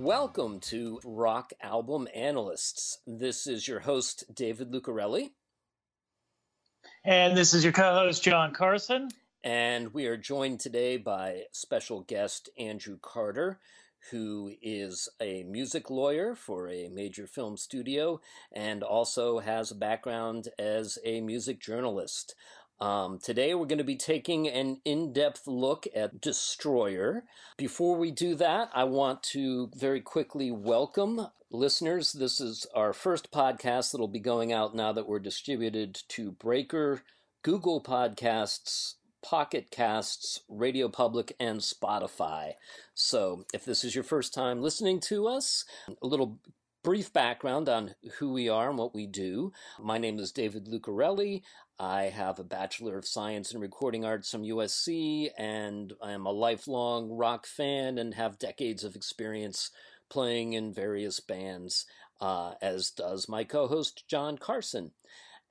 Welcome to Rock Album Analysts. This is your host, David Lucarelli. And this is your co host, John Carson. And we are joined today by special guest Andrew Carter, who is a music lawyer for a major film studio and also has a background as a music journalist. Um, today, we're going to be taking an in depth look at Destroyer. Before we do that, I want to very quickly welcome listeners. This is our first podcast that'll be going out now that we're distributed to Breaker, Google Podcasts, Pocket Casts, Radio Public, and Spotify. So, if this is your first time listening to us, a little brief background on who we are and what we do. My name is David Lucarelli. I have a Bachelor of Science in Recording Arts from USC, and I am a lifelong rock fan and have decades of experience playing in various bands, uh, as does my co host John Carson.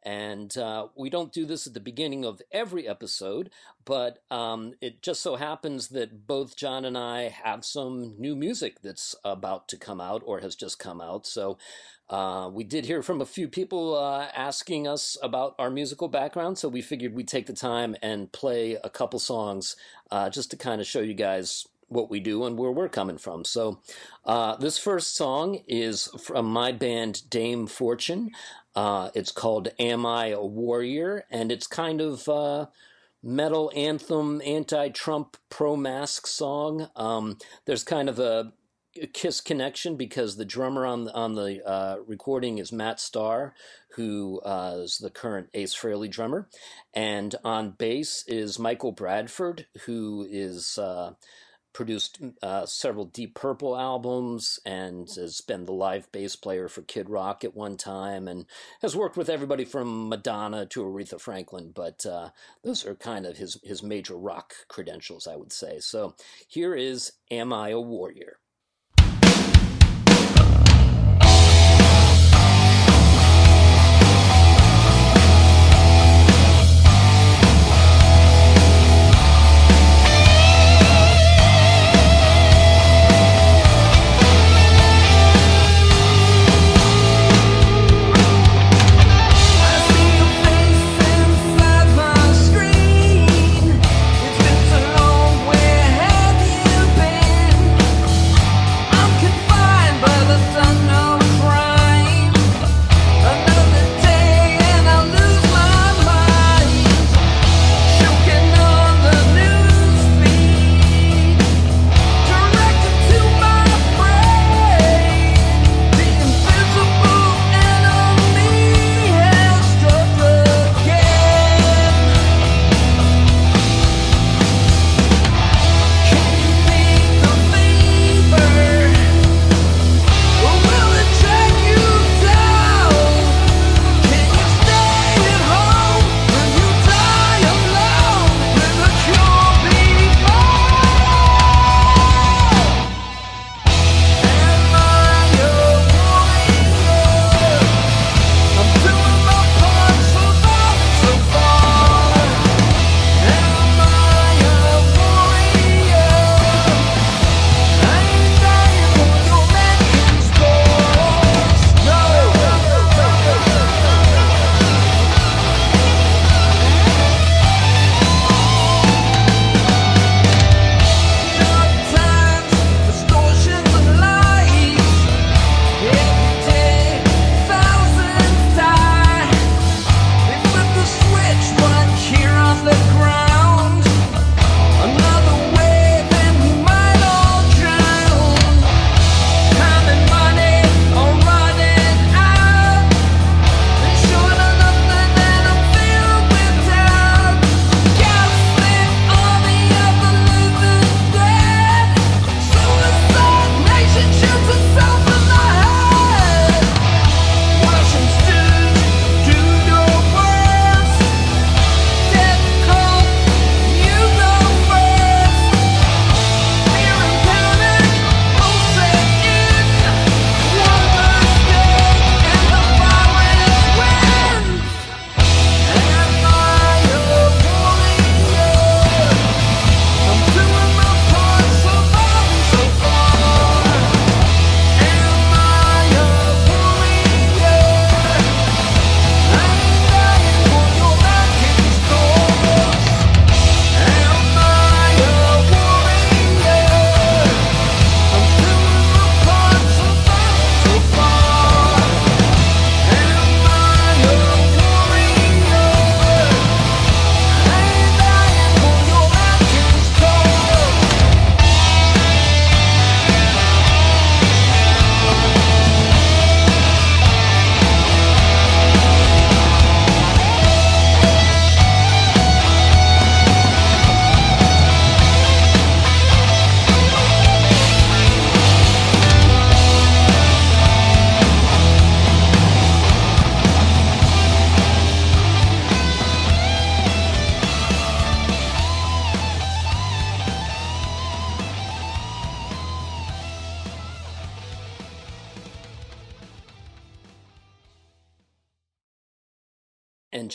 And uh, we don't do this at the beginning of every episode, but um, it just so happens that both John and I have some new music that's about to come out or has just come out. So uh, we did hear from a few people uh, asking us about our musical background, so we figured we'd take the time and play a couple songs uh, just to kind of show you guys what we do and where we're coming from. So, uh, this first song is from my band Dame Fortune. Uh, it's called Am I a Warrior? And it's kind of uh, metal anthem, anti Trump, pro mask song. Um, there's kind of a Kiss connection because the drummer on the, on the uh, recording is Matt Starr, who uh, is the current Ace Frehley drummer, and on bass is Michael Bradford, who is uh, produced uh, several Deep Purple albums and has been the live bass player for Kid Rock at one time and has worked with everybody from Madonna to Aretha Franklin. But uh, those are kind of his, his major rock credentials, I would say. So here is Am I a Warrior?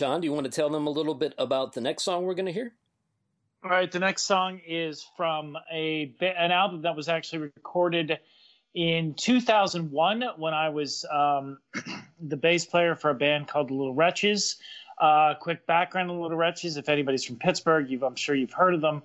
John, do you want to tell them a little bit about the next song we're going to hear? All right, the next song is from a an album that was actually recorded in 2001 when I was um, the bass player for a band called the Little Wretches. Uh, quick background on the Little Wretches: if anybody's from Pittsburgh, I'm sure you've heard of them.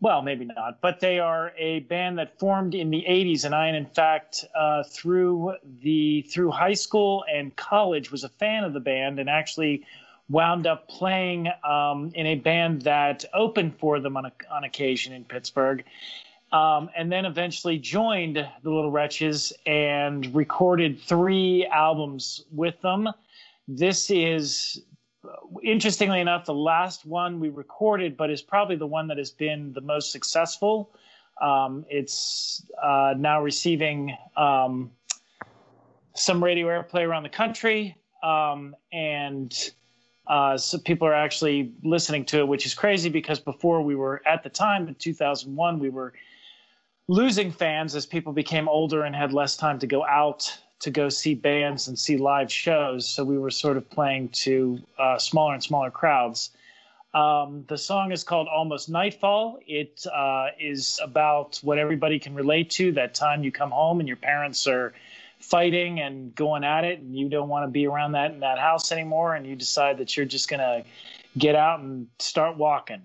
Well, maybe not, but they are a band that formed in the 80s, and I, in fact, uh, through the through high school and college, was a fan of the band, and actually wound up playing um, in a band that opened for them on, a, on occasion in Pittsburgh. Um, and then eventually joined the Little Wretches and recorded three albums with them. This is, interestingly enough, the last one we recorded, but is probably the one that has been the most successful. Um, it's uh, now receiving um, some radio airplay around the country. Um, and uh, so people are actually listening to it, which is crazy because before we were at the time in 2001, we were losing fans as people became older and had less time to go out to go see bands and see live shows. So we were sort of playing to uh, smaller and smaller crowds. Um, the song is called Almost Nightfall. It uh, is about what everybody can relate to that time you come home and your parents are fighting and going at it and you don't want to be around that in that house anymore and you decide that you're just going to get out and start walking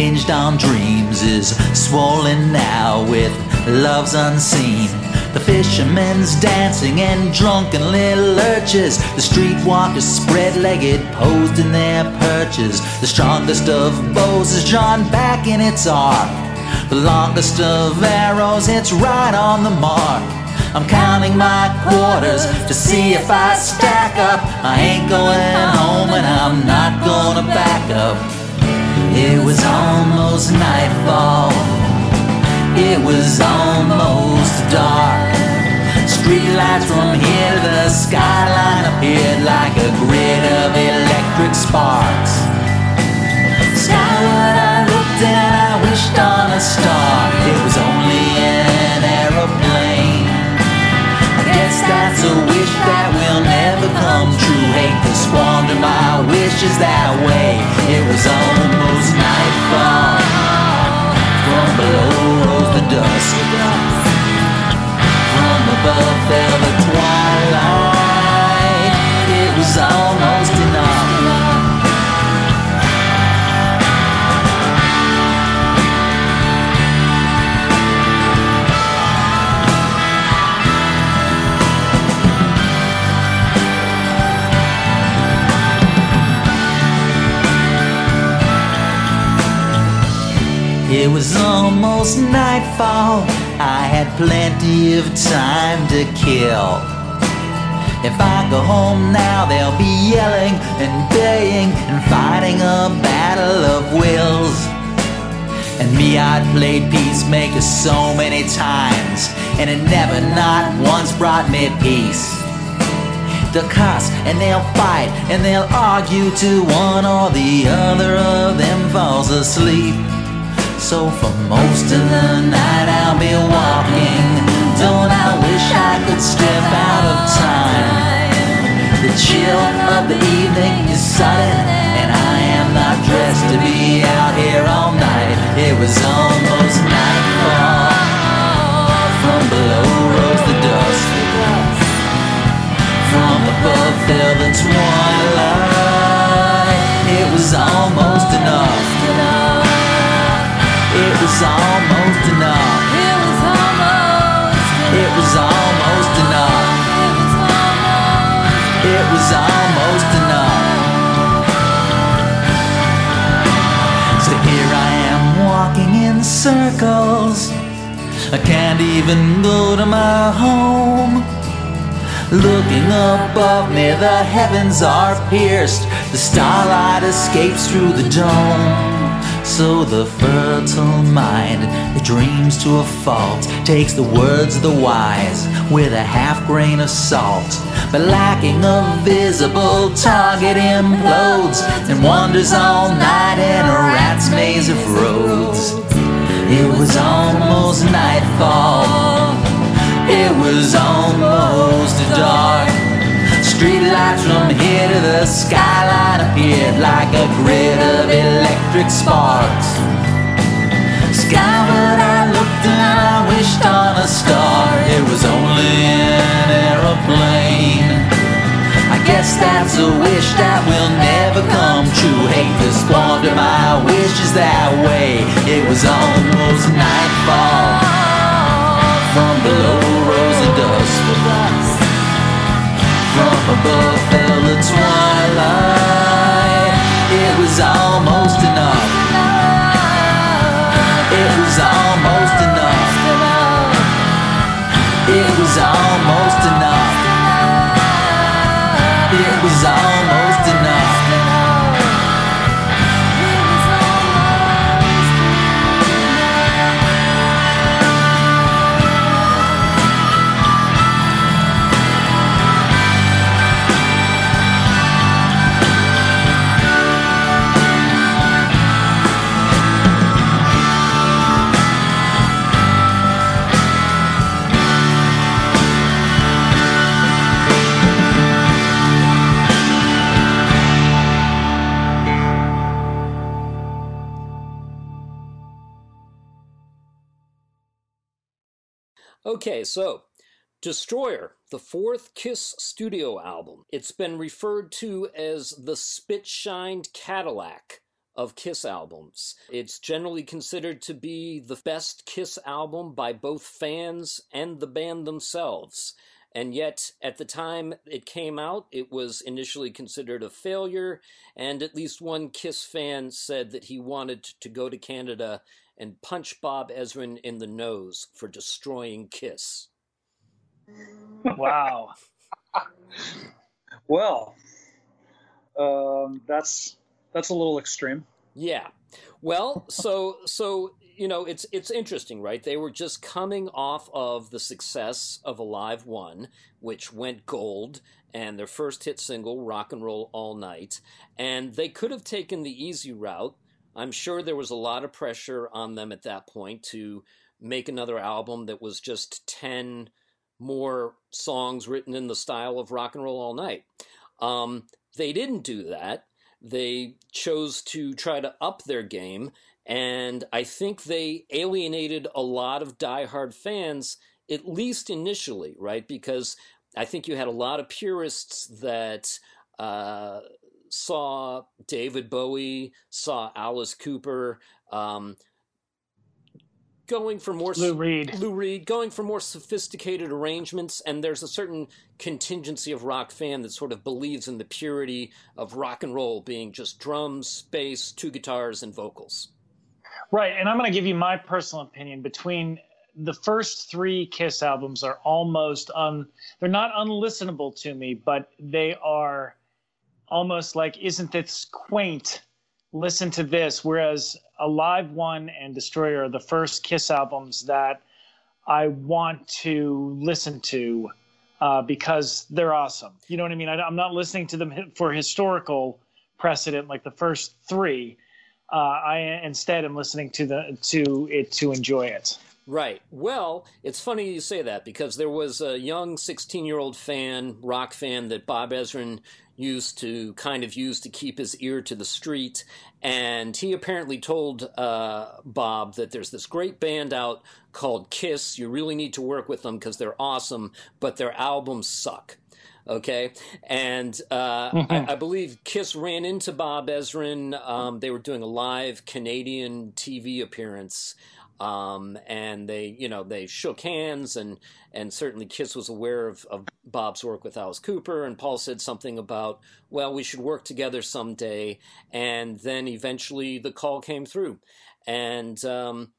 binged on dreams is swollen now with loves unseen. The fishermen's dancing and drunken little lurches. The streetwalkers spread legged, posed in their perches. The strongest of bows is drawn back in its arc. The longest of arrows hits right on the mark. I'm counting my quarters to see if I stack up. I ain't going home and I'm not gonna back up. It was almost nightfall. It was almost dark. Streetlights from here to the skyline appeared like a grid of electric sparks. Skyward I looked and I wished on a star. My that way. It was almost nightfall. From below It was almost nightfall. I had plenty of time to kill. If I go home now, they'll be yelling and baying and fighting a battle of wills. And me, I'd played peacemaker so many times, and it never not once brought me peace. They'll cuss and they'll fight and they'll argue till one or the other of them falls asleep. So for most of the night I'll be walking. Don't I wish I could step out of time? The chill of the evening is sudden, and I am not dressed to be out here all night. It was almost nightfall. From below rose the dust. From above fell the twilight. It was almost enough. It was almost enough. It was almost. enough. It was almost enough. It was almost enough. So here I am walking in circles. I can't even go to my home. Looking above me, the heavens are pierced. The starlight escapes through the dome. So the fertile mind that dreams to a fault takes the words of the wise with a half grain of salt. But lacking a visible target implodes and wanders all night in a rat's maze of roads. It was almost nightfall. It was almost dark. Streetlights from here to the skyline appeared like a grid of electric sparks. Skyward I looked and I wished on a star. It was only an aeroplane. I guess that's a wish that will never come true. Hate to squander my wishes that way. It was almost nightfall. From below above fell the twilight. Okay, so Destroyer, the fourth Kiss studio album. It's been referred to as the spit shined Cadillac of Kiss albums. It's generally considered to be the best Kiss album by both fans and the band themselves. And yet, at the time it came out, it was initially considered a failure, and at least one Kiss fan said that he wanted to go to Canada and punch Bob Ezrin in the nose for destroying Kiss. Wow. Well, um, that's that's a little extreme. Yeah. Well, so so you know, it's it's interesting, right? They were just coming off of the success of Alive One, which went gold, and their first hit single, Rock and Roll All Night, and they could have taken the easy route. I'm sure there was a lot of pressure on them at that point to make another album that was just 10 more songs written in the style of Rock and Roll All Night. Um, they didn't do that. They chose to try to up their game, and I think they alienated a lot of diehard fans, at least initially, right? Because I think you had a lot of purists that uh, saw David Bowie, saw Alice Cooper, um, going for more Lou Reed. Lou Reed going for more sophisticated arrangements, and there's a certain contingency of rock fan that sort of believes in the purity of rock and roll being just drums, bass, two guitars, and vocals. Right, and I'm going to give you my personal opinion. Between the first three Kiss albums are almost un, they're not unlistenable to me, but they are almost like, isn't this quaint? Listen to this. Whereas Alive One and Destroyer are the first Kiss albums that I want to listen to uh, because they're awesome. You know what I mean? I, I'm not listening to them for historical precedent like the first three. Uh, I instead am listening to the to it to enjoy it. Right. Well, it's funny you say that because there was a young 16 year old fan, rock fan, that Bob Ezrin used to kind of use to keep his ear to the street. And he apparently told uh, Bob that there's this great band out called Kiss. You really need to work with them because they're awesome, but their albums suck. Okay, and uh, I, I, believe Kiss ran into Bob Ezrin. Um, they were doing a live Canadian TV appearance, um, and they, you know, they shook hands, and and certainly Kiss was aware of, of Bob's work with Alice Cooper, and Paul said something about, well, we should work together someday, and then eventually the call came through, and um,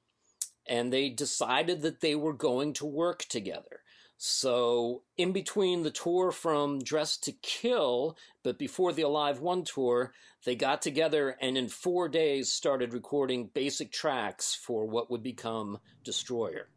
and they decided that they were going to work together. So, in between the tour from Dressed to Kill, but before the Alive One tour, they got together and in four days started recording basic tracks for what would become Destroyer.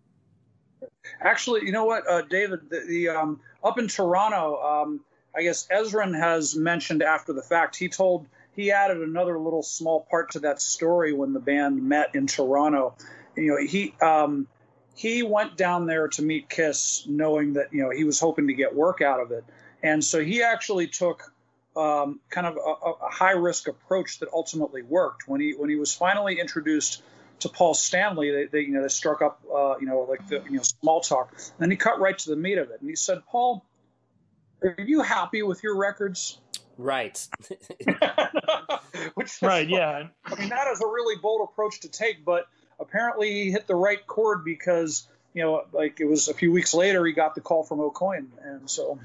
Actually, you know what, uh, David, the, the um, up in Toronto, um, I guess Ezrin has mentioned after the fact, he told he added another little small part to that story when the band met in Toronto. You know, he um, he went down there to meet Kiss, knowing that you know he was hoping to get work out of it, and so he actually took um, kind of a, a, high risk approach that ultimately worked. When he when he was finally introduced to Paul Stanley, they, they you know they struck up uh, you know like the you know small talk, and then he cut right to the meat of it, and he said, "Paul, are you happy with your records?" Right. Which right, yeah. I mean, that is a really bold approach to take, but apparently he hit the right chord because you know, like it was a few weeks later he got the call from Aucoin, and so.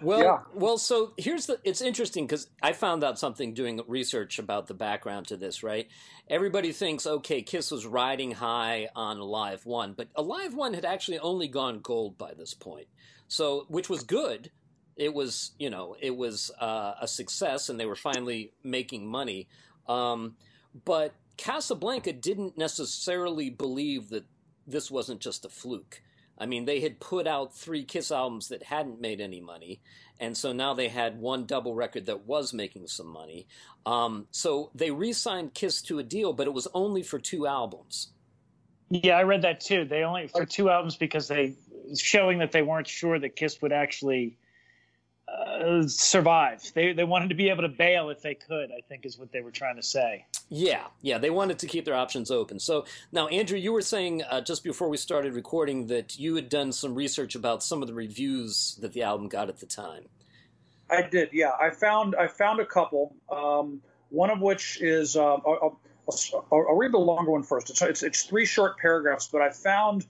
well, yeah. well, so here's the. It's interesting because I found out something doing research about the background to this. Right, everybody thinks okay, Kiss was riding high on Alive One, but Alive One had actually only gone gold by this point, so which was good. It was, you know, it was uh, a success, and they were finally making money. Um, but Casablanca didn't necessarily believe that this wasn't just a fluke. I mean, they had put out three Kiss albums that hadn't made any money, and so now they had one double record that was making some money. Um, so they re signed Kiss to a deal, but it was only for two albums. Yeah, I read that too. They only for two albums because they showing that they weren't sure that Kiss would actually uh, survive. They they wanted to be able to bail if they could. I think is what they were trying to say. Yeah, yeah, they wanted to keep their options open. So now, Andrew, you were saying uh, just before we started recording that you had done some research about some of the reviews that the album got at the time. I did. Yeah, I found I found a couple. Um, one of which is uh, I'll, I'll, I'll, read the longer one first. It's, it's it's three short paragraphs, but I found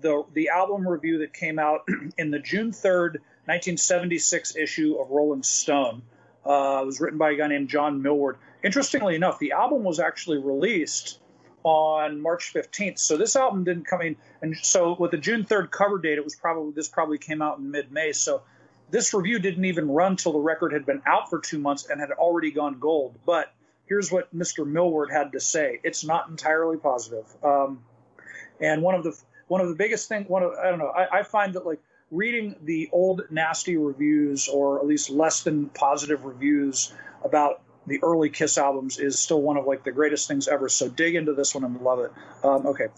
the the album review that came out in the June third 1976 issue of Rolling Stone. Uh, it was written by a guy named John Milward. Interestingly enough, the album was actually released on March 15th. So this album didn't come in, and so with the June 3rd cover date, it was probably this probably came out in mid-May. So this review didn't even run till the record had been out for two months and had already gone gold. But here's what Mr. Milward had to say: it's not entirely positive. Um, and one of the one of the biggest thing, one of I don't know, I, I find that like reading the old nasty reviews or at least less than positive reviews about the early Kiss albums is still one of like the greatest things ever. So dig into this one and love it. Um, okay,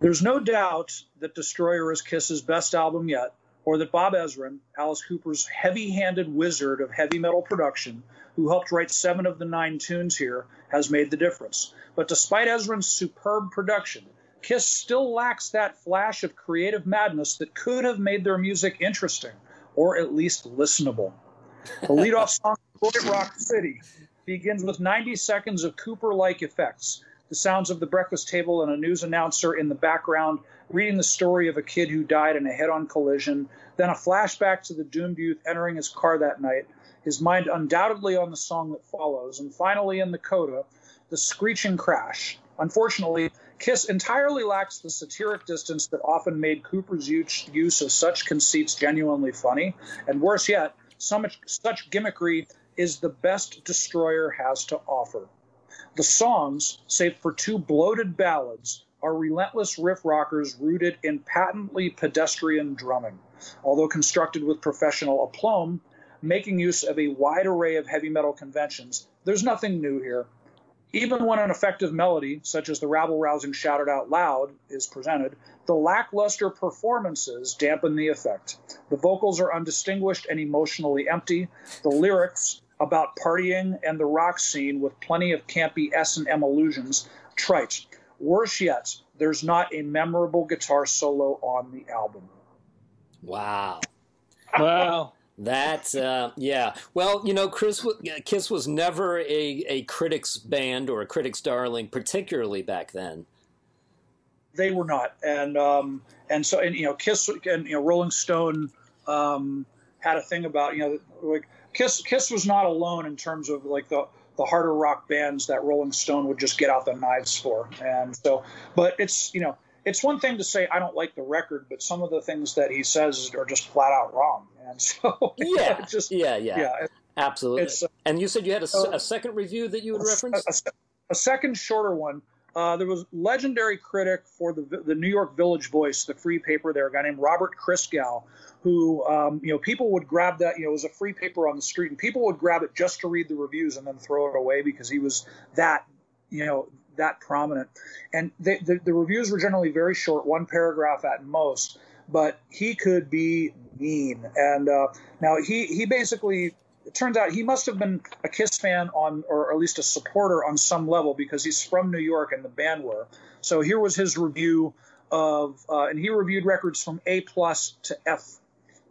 there's no doubt that Destroyer is Kiss's best album yet, or that Bob Ezrin, Alice Cooper's heavy-handed wizard of heavy metal production, who helped write seven of the nine tunes here, has made the difference. But despite Ezrin's superb production, Kiss still lacks that flash of creative madness that could have made their music interesting, or at least listenable. The leadoff song, Detroit Rock City, begins with 90 seconds of Cooper like effects. The sounds of the breakfast table and a news announcer in the background reading the story of a kid who died in a head on collision, then a flashback to the doomed youth entering his car that night, his mind undoubtedly on the song that follows, and finally in the coda, the screeching crash. Unfortunately, Kiss entirely lacks the satiric distance that often made Cooper's use of such conceits genuinely funny, and worse yet, so much, such gimmickry is the best Destroyer has to offer. The songs, save for two bloated ballads, are relentless riff rockers rooted in patently pedestrian drumming. Although constructed with professional aplomb, making use of a wide array of heavy metal conventions, there's nothing new here. Even when an effective melody, such as the rabble rousing shouted out loud, is presented, the lackluster performances dampen the effect. The vocals are undistinguished and emotionally empty. The lyrics, about partying and the rock scene with plenty of campy S&M allusions, trite. Worse yet, there's not a memorable guitar solo on the album. Wow. Wow. That uh, yeah. Well, you know, Chris Kiss was never a, a critics band or a critics darling, particularly back then. They were not, and um, and so and you know, Kiss and you know, Rolling Stone um, had a thing about you know, like Kiss Kiss was not alone in terms of like the the harder rock bands that Rolling Stone would just get out the knives for, and so, but it's you know it's one thing to say I don't like the record, but some of the things that he says are just flat out wrong. And so yeah, just yeah, yeah, yeah, absolutely. it's, uh, and you said you had a, uh, a second review that you would a, reference. a- a second shorter one. Uh, there was legendary critic for the the New York Village Voice, the free paper there, a guy named Robert Christgau, who um, you know people would grab that you know it was a free paper on the street, and people would grab it just to read the reviews and then throw it away because he was that you know that prominent. And they, the the reviews were generally very short, one paragraph at most, but he could be mean. And uh, now he he basically it turns out he must have been a Kiss fan on, or at least a supporter on some level, because he's from New York and the band were. So here was his review of, uh, and he reviewed records from A plus to F,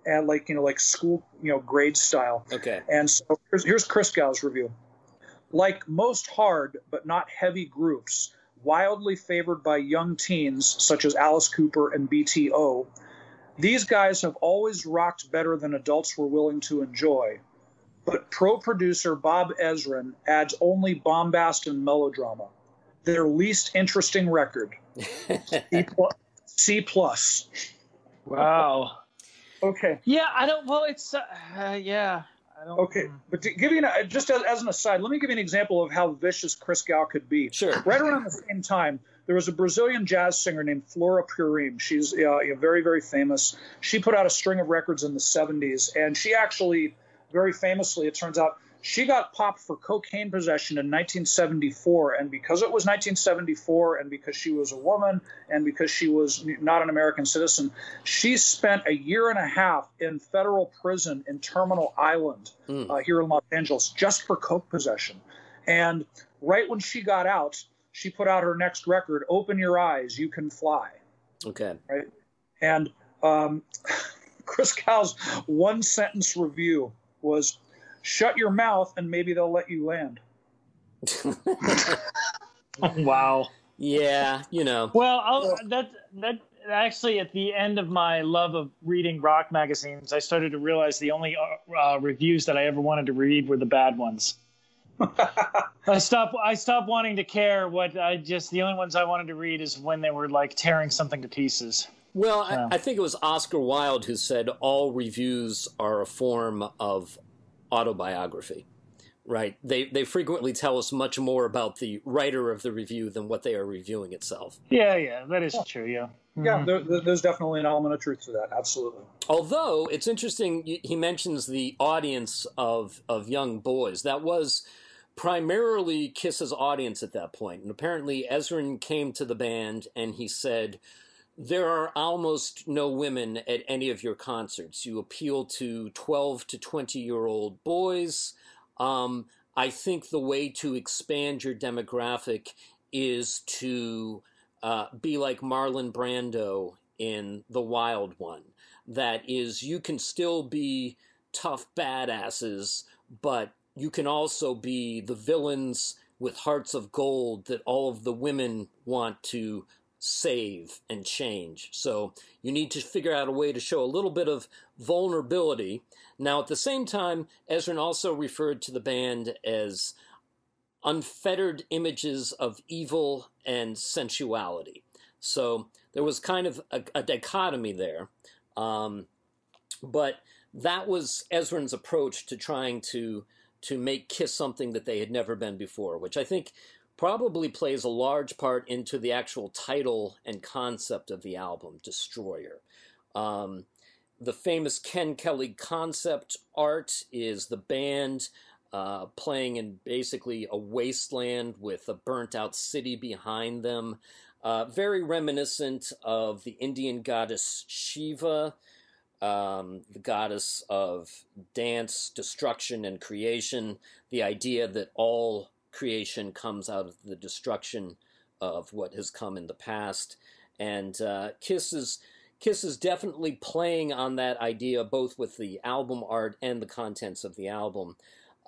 and like you know, like school, you know, grade style. Okay. And so here's, here's Christgau's review. Like most hard but not heavy groups, wildly favored by young teens such as Alice Cooper and BTO, these guys have always rocked better than adults were willing to enjoy. But pro producer Bob Ezrin adds only bombast and melodrama. Their least interesting record. C plus. C plus. Wow. Okay. Yeah, I don't. Well, it's uh, uh, yeah. I don't. Okay, but to give you an, just as, as an aside, let me give you an example of how vicious Christgau could be. Sure. Right around the same time, there was a Brazilian jazz singer named Flora Purim. She's uh, very, very famous. She put out a string of records in the 70s, and she actually, very famously, it turns out, she got popped for cocaine possession in 1974. And because it was 1974, and because she was a woman, and because she was not an American citizen, she spent a year and a half in federal prison in Terminal Island Mm. uh, here in Los Angeles just for coke possession. And right when she got out, she put out her next record, Open Your Eyes, You Can Fly. Okay. Right. And um, Christgau's one sentence review was shut your mouth and maybe they'll let you land. wow. Yeah, you know. Well, I'll, that that actually at the end of my love of reading rock magazines, I started to realize the only uh, uh, reviews that I ever wanted to read were the bad ones. I stopped. I stopped wanting to care. What I just the only ones I wanted to read is when they were like tearing something to pieces. Well, Yeah. I, I think it was Oscar Wilde who said all reviews are a form of autobiography. Right? They they frequently tell us much more about the writer of the review than what they are reviewing itself. Yeah, yeah, that is true. Yeah. Yeah, mm-hmm. there, there- there's definitely an element of truth to that. Absolutely. Although it's interesting, he mentions the audience of of young boys. That was primarily Kiss's audience at that point, and apparently Ezrin came to the band and he said, "There are almost no women at any of your concerts. You appeal to twelve to twenty year old boys. Um, I think the way to expand your demographic is to." uh, be like Marlon Brando in The Wild One. That is, you can still be tough badasses, but you can also be the villains with hearts of gold that all of the women want to save and change. So you need to figure out a way to show a little bit of vulnerability. Now, at the same time, Ezrin also referred to the band as unfettered images of evil and sensuality. So there was kind of a, a dichotomy there. Um, but that was Ezrin's approach to trying to to make Kiss something that they had never been before, which I think probably plays a large part into the actual title and concept of the album, Destroyer. Um, the famous Ken Kelly concept art is the band uh, playing in basically a wasteland with a burnt out city behind them. Uh, very reminiscent of the Indian goddess Shiva, um, the goddess of dance, destruction, and creation. The idea that all creation comes out of the destruction of what has come in the past. And uh, Kiss is Kiss is definitely playing on that idea, both with the album art and the contents of the album.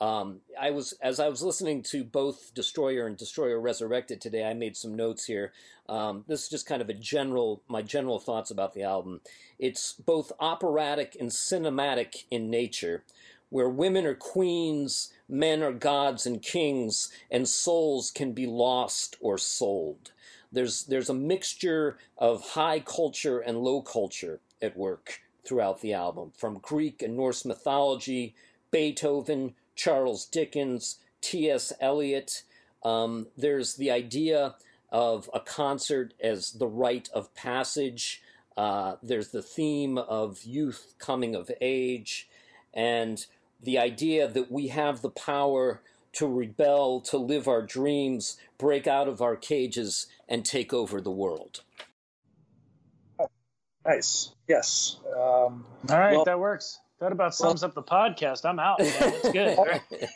Um, I was as I was listening to both Destroyer and Destroyer Resurrected today. I made some notes here. Um, this is just kind of a general my general thoughts about the album. It's both operatic and cinematic in nature, where women are queens, men are gods and kings, and souls can be lost or sold. There's, there's a mixture of high culture and low culture at work throughout the album, from Greek and Norse mythology, Beethoven, Charles Dickens, T.S. Eliot. Um, there's the idea of a concert as the rite of passage. Uh, there's the theme of youth coming of age, and the idea that we have the power to rebel, to live our dreams, break out of our cages, and take over the world. Nice. Yes. Um, All right, well, that works. That about sums well, up the podcast. I'm out. It's good.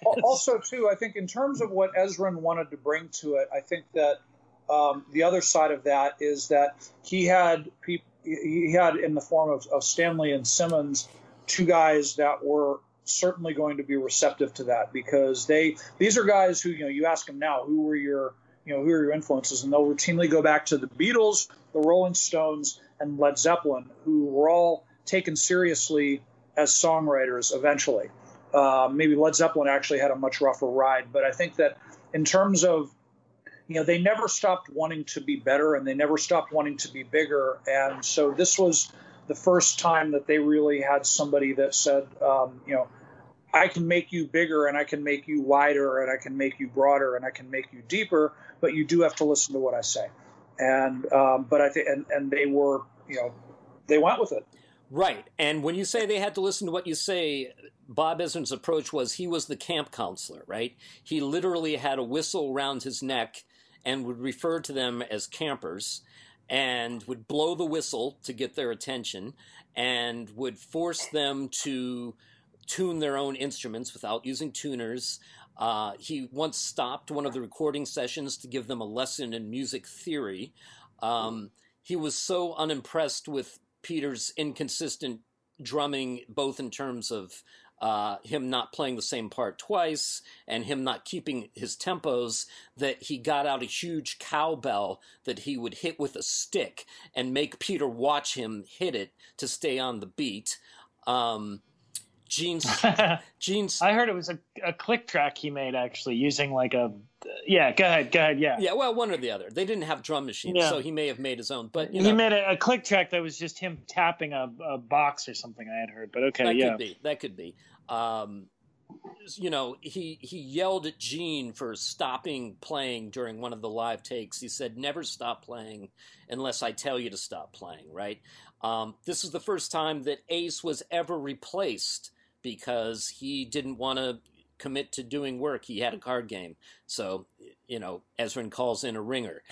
also, too, I think in terms of what Ezrin wanted to bring to it, I think that um, the other side of that is that he had people. He had in the form of, of Stanley and Simmons, two guys that were certainly going to be receptive to that because they these are guys who you know you ask them now who were your you know who are your influences and they'll routinely go back to the Beatles, the Rolling Stones, and Led Zeppelin, who were all taken seriously as songwriters eventually. Uh, maybe Led Zeppelin actually had a much rougher ride, but I think that in terms of you know they never stopped wanting to be better and they never stopped wanting to be bigger, and so this was the first time that they really had somebody that said, um, you know, I can make you bigger and I can make you wider and I can make you broader and I can make you deeper, but you do have to listen to what I say and um, but I think and and they were you know they went with it. Right, and when you say they had to listen to what you say, Bob Ezrin's approach was he was the camp counselor, right? He literally had a whistle around his neck and would refer to them as campers and would blow the whistle to get their attention and would force them to tune their own instruments without using tuners uh, he once stopped one of the recording sessions to give them a lesson in music theory. Um, he was so unimpressed with Peter's inconsistent drumming, both in terms of uh, him not playing the same part twice and him not keeping his tempos, that he got out a huge cowbell that he would hit with a stick and make Peter watch him hit it to stay on the beat. Um, Gene's Gene's I heard it was a, a click track he made actually using like a yeah go ahead go ahead yeah. Yeah well one or the other. They didn't have drum machines yeah. so he may have made his own but he know, made a, a, click track that was just him tapping a, a, box or something I had heard but okay that yeah. could be that could be. Um, you know he he yelled at Gene for stopping playing during one of the live takes. He said never stop playing unless I tell you to stop playing right? Um, this is the first time that Ace was ever replaced because he didn't want to commit to doing work. He had a card game. So, you know, Ezrin calls in a ringer.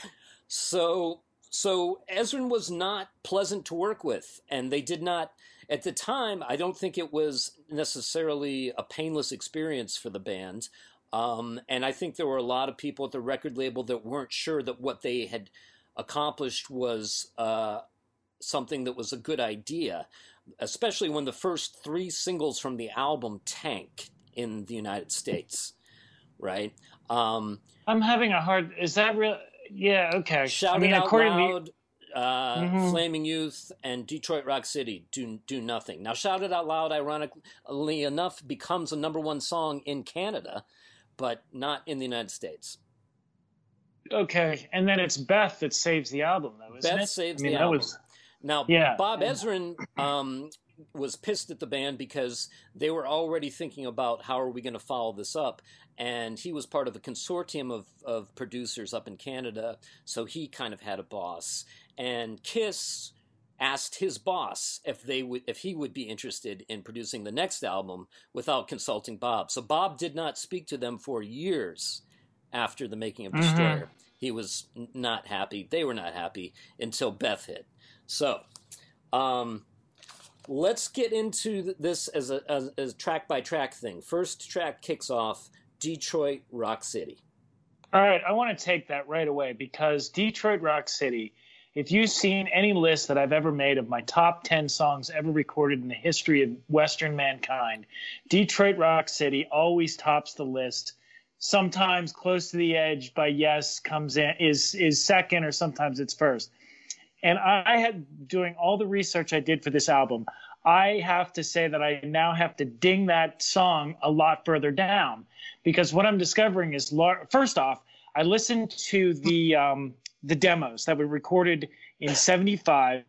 So, so Ezrin was not pleasant to work with, and they did not, at the time, I don't think it was necessarily a painless experience for the band. Um, and I think there were a lot of people at the record label that weren't sure that what they had accomplished was uh, something that was a good idea especially when the first three singles from the album tank in the United States, right? Um, I'm having a hard. Is that real? Yeah. Okay. Shout I mean, Out Loud, to... uh, mm-hmm. Flaming Youth, and Detroit Rock City do do nothing. Now, Shout It Out Loud, ironically enough, becomes a number one song in Canada, but not in the United States. Okay, and then it's Beth that saves the album, though, Beth it? saves I mean, the album. Was... Now, yeah. Bob Ezrin um, was pissed at the band because they were already thinking about how are we going to follow this up. And he was part of a consortium of, of producers up in Canada, so he kind of had a boss. And Kiss asked his boss if they would if he would be interested in producing the next album without consulting Bob. So Bob did not speak to them for years after the making of mm-hmm. Destroyer. Mm-hmm. He was not happy. They were not happy until Beth hit. So, um, let's get into this as a, as, as track by track thing. First track kicks off Detroit Rock City. All right, I want to take that right away because Detroit Rock City, if you've seen any list that I've ever made of my top 10 songs ever recorded in the history of Western mankind, Detroit Rock City always tops the list. Sometimes close to the edge by Yes comes in is is second or sometimes it's first. And I had doing all the research I did for this album, I have to say that I now have to ding that song a lot further down because what I'm discovering is first off, I listened to the um, the demos that were recorded in '75,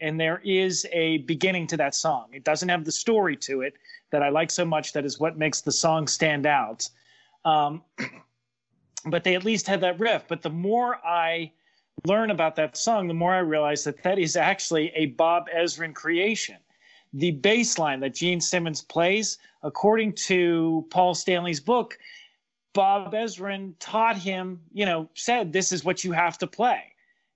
and there is a beginning to that song. It doesn't have the story to it that I like so much. That is what makes the song stand out. Um, but they at least had that riff. But the more I learn about that song, the more I realize that that is actually a Bob Ezrin creation the bass line that Gene Simmons plays, according to Paul Stanley's book, Bob Ezrin taught him, you know, said this is what you have to play.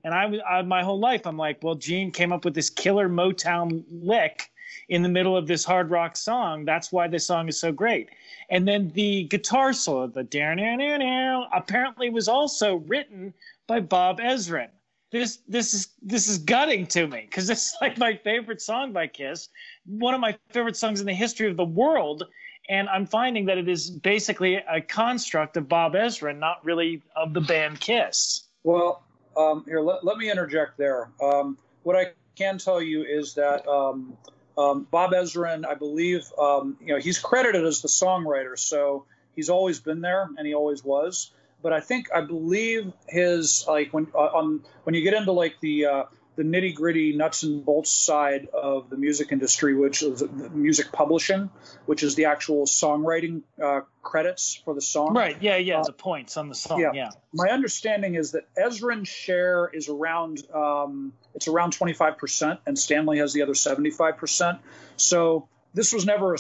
And I, I my whole life, I'm like, well, Gene came up with this killer Motown lick in the middle of this hard rock song. That's why this song is so great. And then the guitar solo, the apparently was also written by Bob Ezrin this this is this is gutting to me because it's like my favorite song by Kiss, one of my favorite songs in the history of the world, and I'm finding that it is basically a construct of Bob Ezrin, not really of the band Kiss. Well, um, here let, let me interject there. Um, what I can tell you is that um, um Bob Ezrin, I believe, um, you know, he's credited as the songwriter, so he's always been there and he always was but I think I believe his like when uh, on when you get into like the uh, the nitty gritty nuts and bolts side of the music industry, which is music publishing, which is the actual songwriting uh, credits for the song. Right. Yeah. Yeah. Uh, the points on the song. Yeah. yeah. My understanding is that Ezrin's share is around um, it's around 25 percent, and Stanley has the other 75 percent. So this was never. A,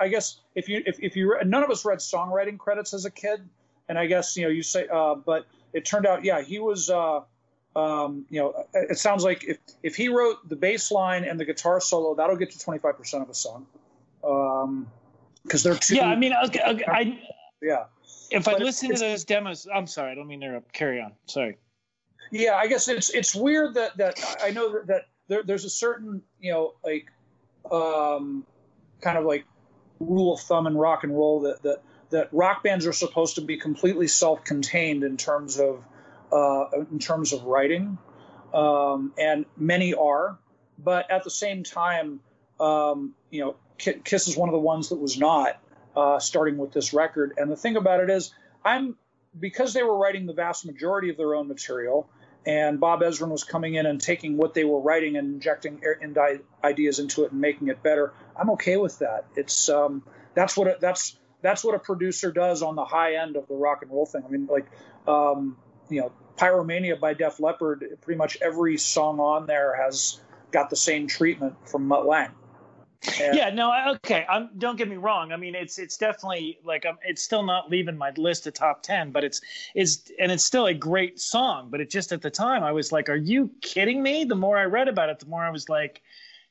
I guess if you if, if you none of us read songwriting credits as a kid and I guess you know you say, uh, but it turned out, yeah, he was. Uh, um, you know, it sounds like if if he wrote the bass line and the guitar solo, that'll get to twenty five percent of a song. Um, because they're two. Yeah, I mean, okay, okay, I. Yeah. If but I listen to those demos, I'm sorry, I don't mean to interrupt. Carry on. Sorry. Yeah, I guess it's it's weird that that I know that, that there, there's a certain you know like um kind of like rule of thumb in rock and roll that that that rock bands are supposed to be completely self-contained in terms of uh, in terms of writing, um, and many are. But at the same time, um, you know, Kiss is one of the ones that was not uh, starting with this record. And the thing about it is, I'm because they were writing the vast majority of their own material, and Bob Ezrin was coming in and taking what they were writing and injecting ideas into it and making it better. I'm okay with that. It's um, that's what it, that's that's what a producer does on the high end of the rock and roll thing. I mean, like, um, you know, Pyromania by Def Leppard, pretty much every song on there has got the same treatment from Mutt Lange. And yeah, no, okay. I'm, don't get me wrong. I mean, it's it's definitely like um, it's still not leaving my list of top ten, but it's it's and it's still a great song. But it just at the time, I was like, "Are you kidding me?" The more I read about it, the more I was like,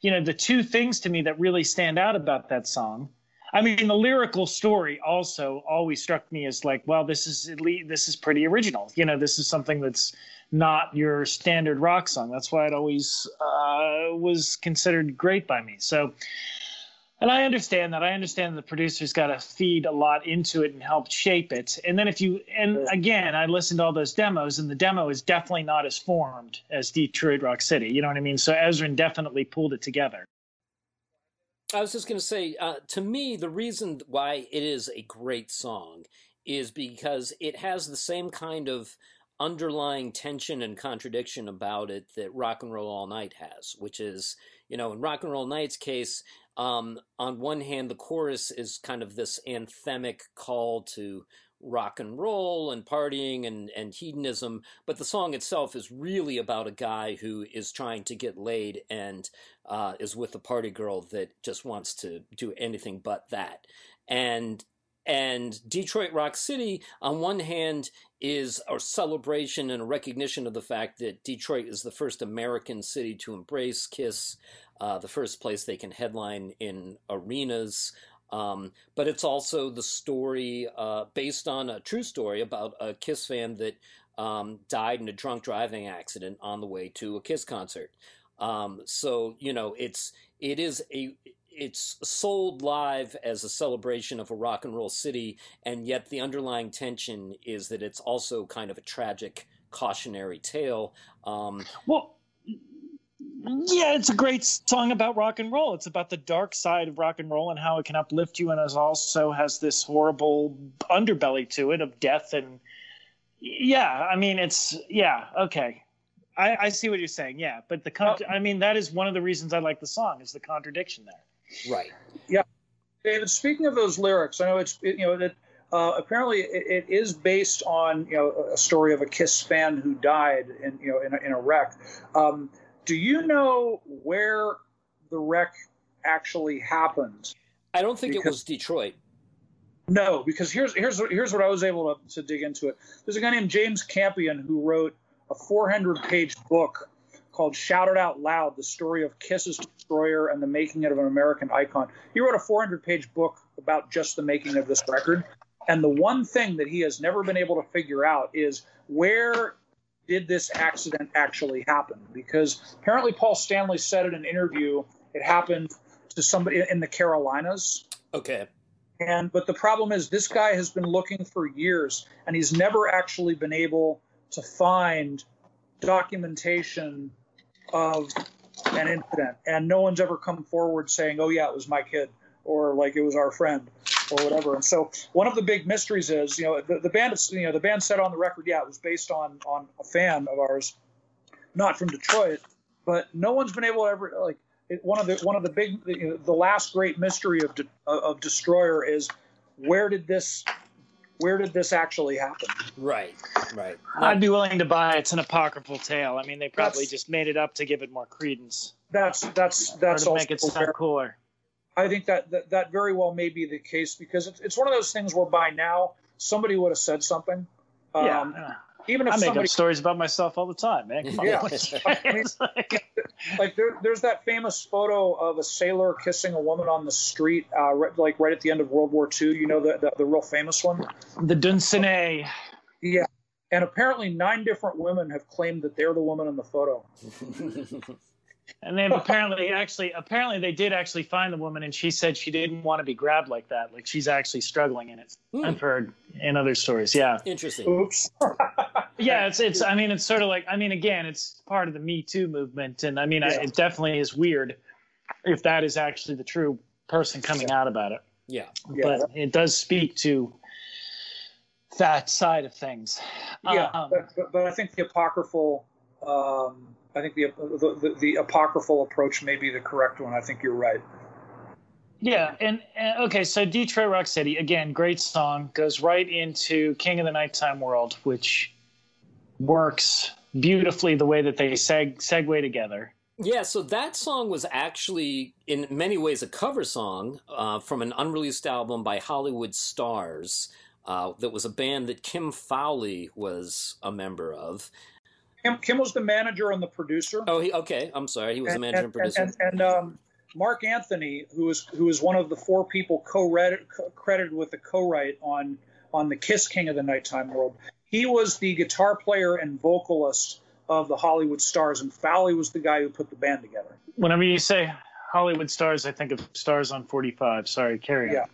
you know, the two things to me that really stand out about that song I mean, the lyrical story also always struck me as like, well, this is at least this is pretty original. You know, this is something that's not your standard rock song. That's why it always uh, was considered great by me. So, and I understand that. I understand the producer's got to feed a lot into it and help shape it. And then if you, and again, I listened to all those demos, and the demo is definitely not as formed as Detroit Rock City. You know what I mean? So Ezrin definitely pulled it together. I was just going to say, uh, to me, the reason why it is a great song is because it has the same kind of underlying tension and contradiction about it that Rock and Roll All Night has, which is, you know, in Rock and Roll Night's case, um, on one hand, the chorus is kind of this anthemic call to rock and roll and partying and, and hedonism, but the song itself is really about a guy who is trying to get laid and uh, is with a party girl that just wants to do anything but that. And and Detroit Rock City, on one hand, is a celebration and a recognition of the fact that Detroit is the first American city to embrace Kiss, uh, the first place they can headline in arenas. Um, but it's also the story uh, based on a true story about a Kiss fan that um, died in a drunk driving accident on the way to a Kiss concert. Um, so you know, it's it is a it's sold live as a celebration of a rock and roll city, and yet the underlying tension is that it's also kind of a tragic cautionary tale. Um, well, Yeah, it's a great song about rock and roll. It's about the dark side of rock and roll and how it can uplift you, and it also has this horrible underbelly to it of death and. Yeah, I mean, it's yeah, okay. I, I see what you're saying. Yeah, but the con- I mean, that is one of the reasons I like the song is the contradiction there. Right. Yeah, David. Speaking of those lyrics, I know it's you know that uh, apparently it, it is based on you know a story of a Kiss fan who died in you know in a, in a wreck. Um, do you know where the wreck actually happened? I don't think Because- it was Detroit. No, because here's here's here's what I was able to, to dig into it. There's a guy named James Campion who wrote a 400 page book called "Shout It Out Loud: The Story of Kiss's Destroyer and the Making of an American Icon." He wrote a 400 page book about just the making of this record. And the one thing that he has never been able to figure out is where did this accident actually happen? Because apparently Paul Stanley said in an interview it happened to somebody in the Carolinas. Okay. And but the problem is this guy has been looking for years and he's never actually been able to find documentation of an incident. And no one's ever come forward saying, "Oh yeah, it was my kid," or like it was our friend, or whatever. And so one of the big mysteries is, you know, the, the band, you know, the band said on the record, yeah, it was based on on a fan of ours, not from Detroit, but no one's been able to ever like it, one of the one of the big you know, the last great mystery of De, of Destroyer is where did this where did this actually happen? Right. Right. I'd be willing to buy it's an apocryphal tale. I mean, they probably That's- just made it up to give it more credence That's that's or that's to also make it sound cooler. I think that, that that very well may be the case because it's, it's one of those things where by now somebody would have said something. Um, yeah, Even if I make somebody up stories about myself all the time, man. Come on. Yeah. It's like- like there, there's that famous photo of a sailor kissing a woman on the street, uh, right, like right at the end of World War II. You know the the, the real famous one. the Dunsinane. Yeah. And apparently, nine different women have claimed that they're the woman in the photo. And they've apparently actually apparently they did actually find the woman and she said she didn't want to be grabbed like that. Like she's actually struggling in it. Hmm. I've heard in other stories. Yeah. Interesting. Oops. Yeah, it's it's I mean it's sort of like I mean again, it's part of the Me Too movement and I mean I, it definitely is weird if that is actually the true person coming out about it. Yeah. Yeah. But it does speak to that side of things. yeah, Um, but, but, but I think the apocryphal, um, I think the, the the the apocryphal approach may be the correct one. I think you're right. Yeah, and, and okay, so Detroit Rock City again, great song, goes right into King of the Nighttime World, which works beautifully the way that they seg segue together. Yeah, so that song was actually, in many ways, a cover song uh, from an unreleased album by Hollywood Stars. Uh, that was a band that Kim Fowley was a member of. Kim, Kim was the manager and the producer. Oh, he okay. I'm sorry, he was a manager and, producer. And, and, um, Mark Anthony, who is who is one of the four people co-credited, credited with the co-write on on the Kiss King of the Nighttime World, he was the guitar player and vocalist of the Hollywood Stars, and Fowley was the guy who put the band together. Whenever you say Hollywood Stars, I think of Stars on 45. Sorry, carry on. Yeah.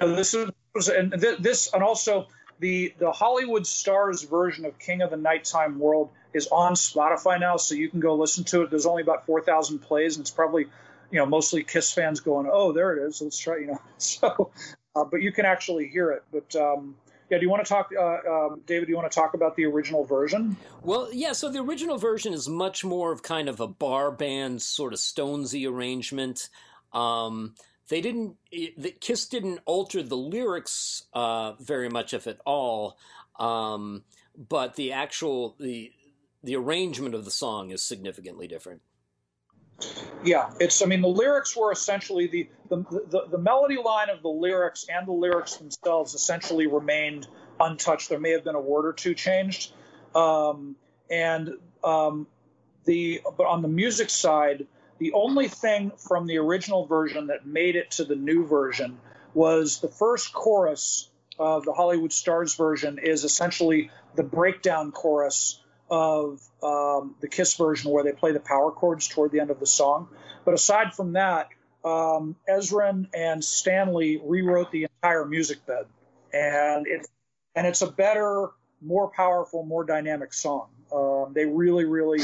No, this was and th- this and also the the Hollywood Stars version of King of the Nighttime World is on Spotify now, so you can go listen to it. There's only about four thousand plays, and it's probably you know mostly Kiss fans going, "Oh, there it is. Let's try." You know, so uh, but you can actually hear it. But um, yeah, do you want to talk, uh, um, David? Do you want to talk about the original version? Well, yeah, so the original version is much more of kind of a bar band sort of Stonesy arrangement. Um, they didn't, it- Kiss didn't alter the lyrics uh, very much, if at all, um, but the actual the the arrangement of the song is significantly different. Yeah, it's. I mean, the lyrics were essentially the the, the the melody line of the lyrics and the lyrics themselves essentially remained untouched. There may have been a word or two changed, um, and um, the but on the music side, the only thing from the original version that made it to the new version was the first chorus of the Hollywood Stars version is essentially the breakdown chorus of um, the Kiss version where they play the power chords toward the end of the song. But aside from that, um, Ezrin and Stanley rewrote the entire music bed, and it's and it's a better, more powerful, more dynamic song. Um, they really, really,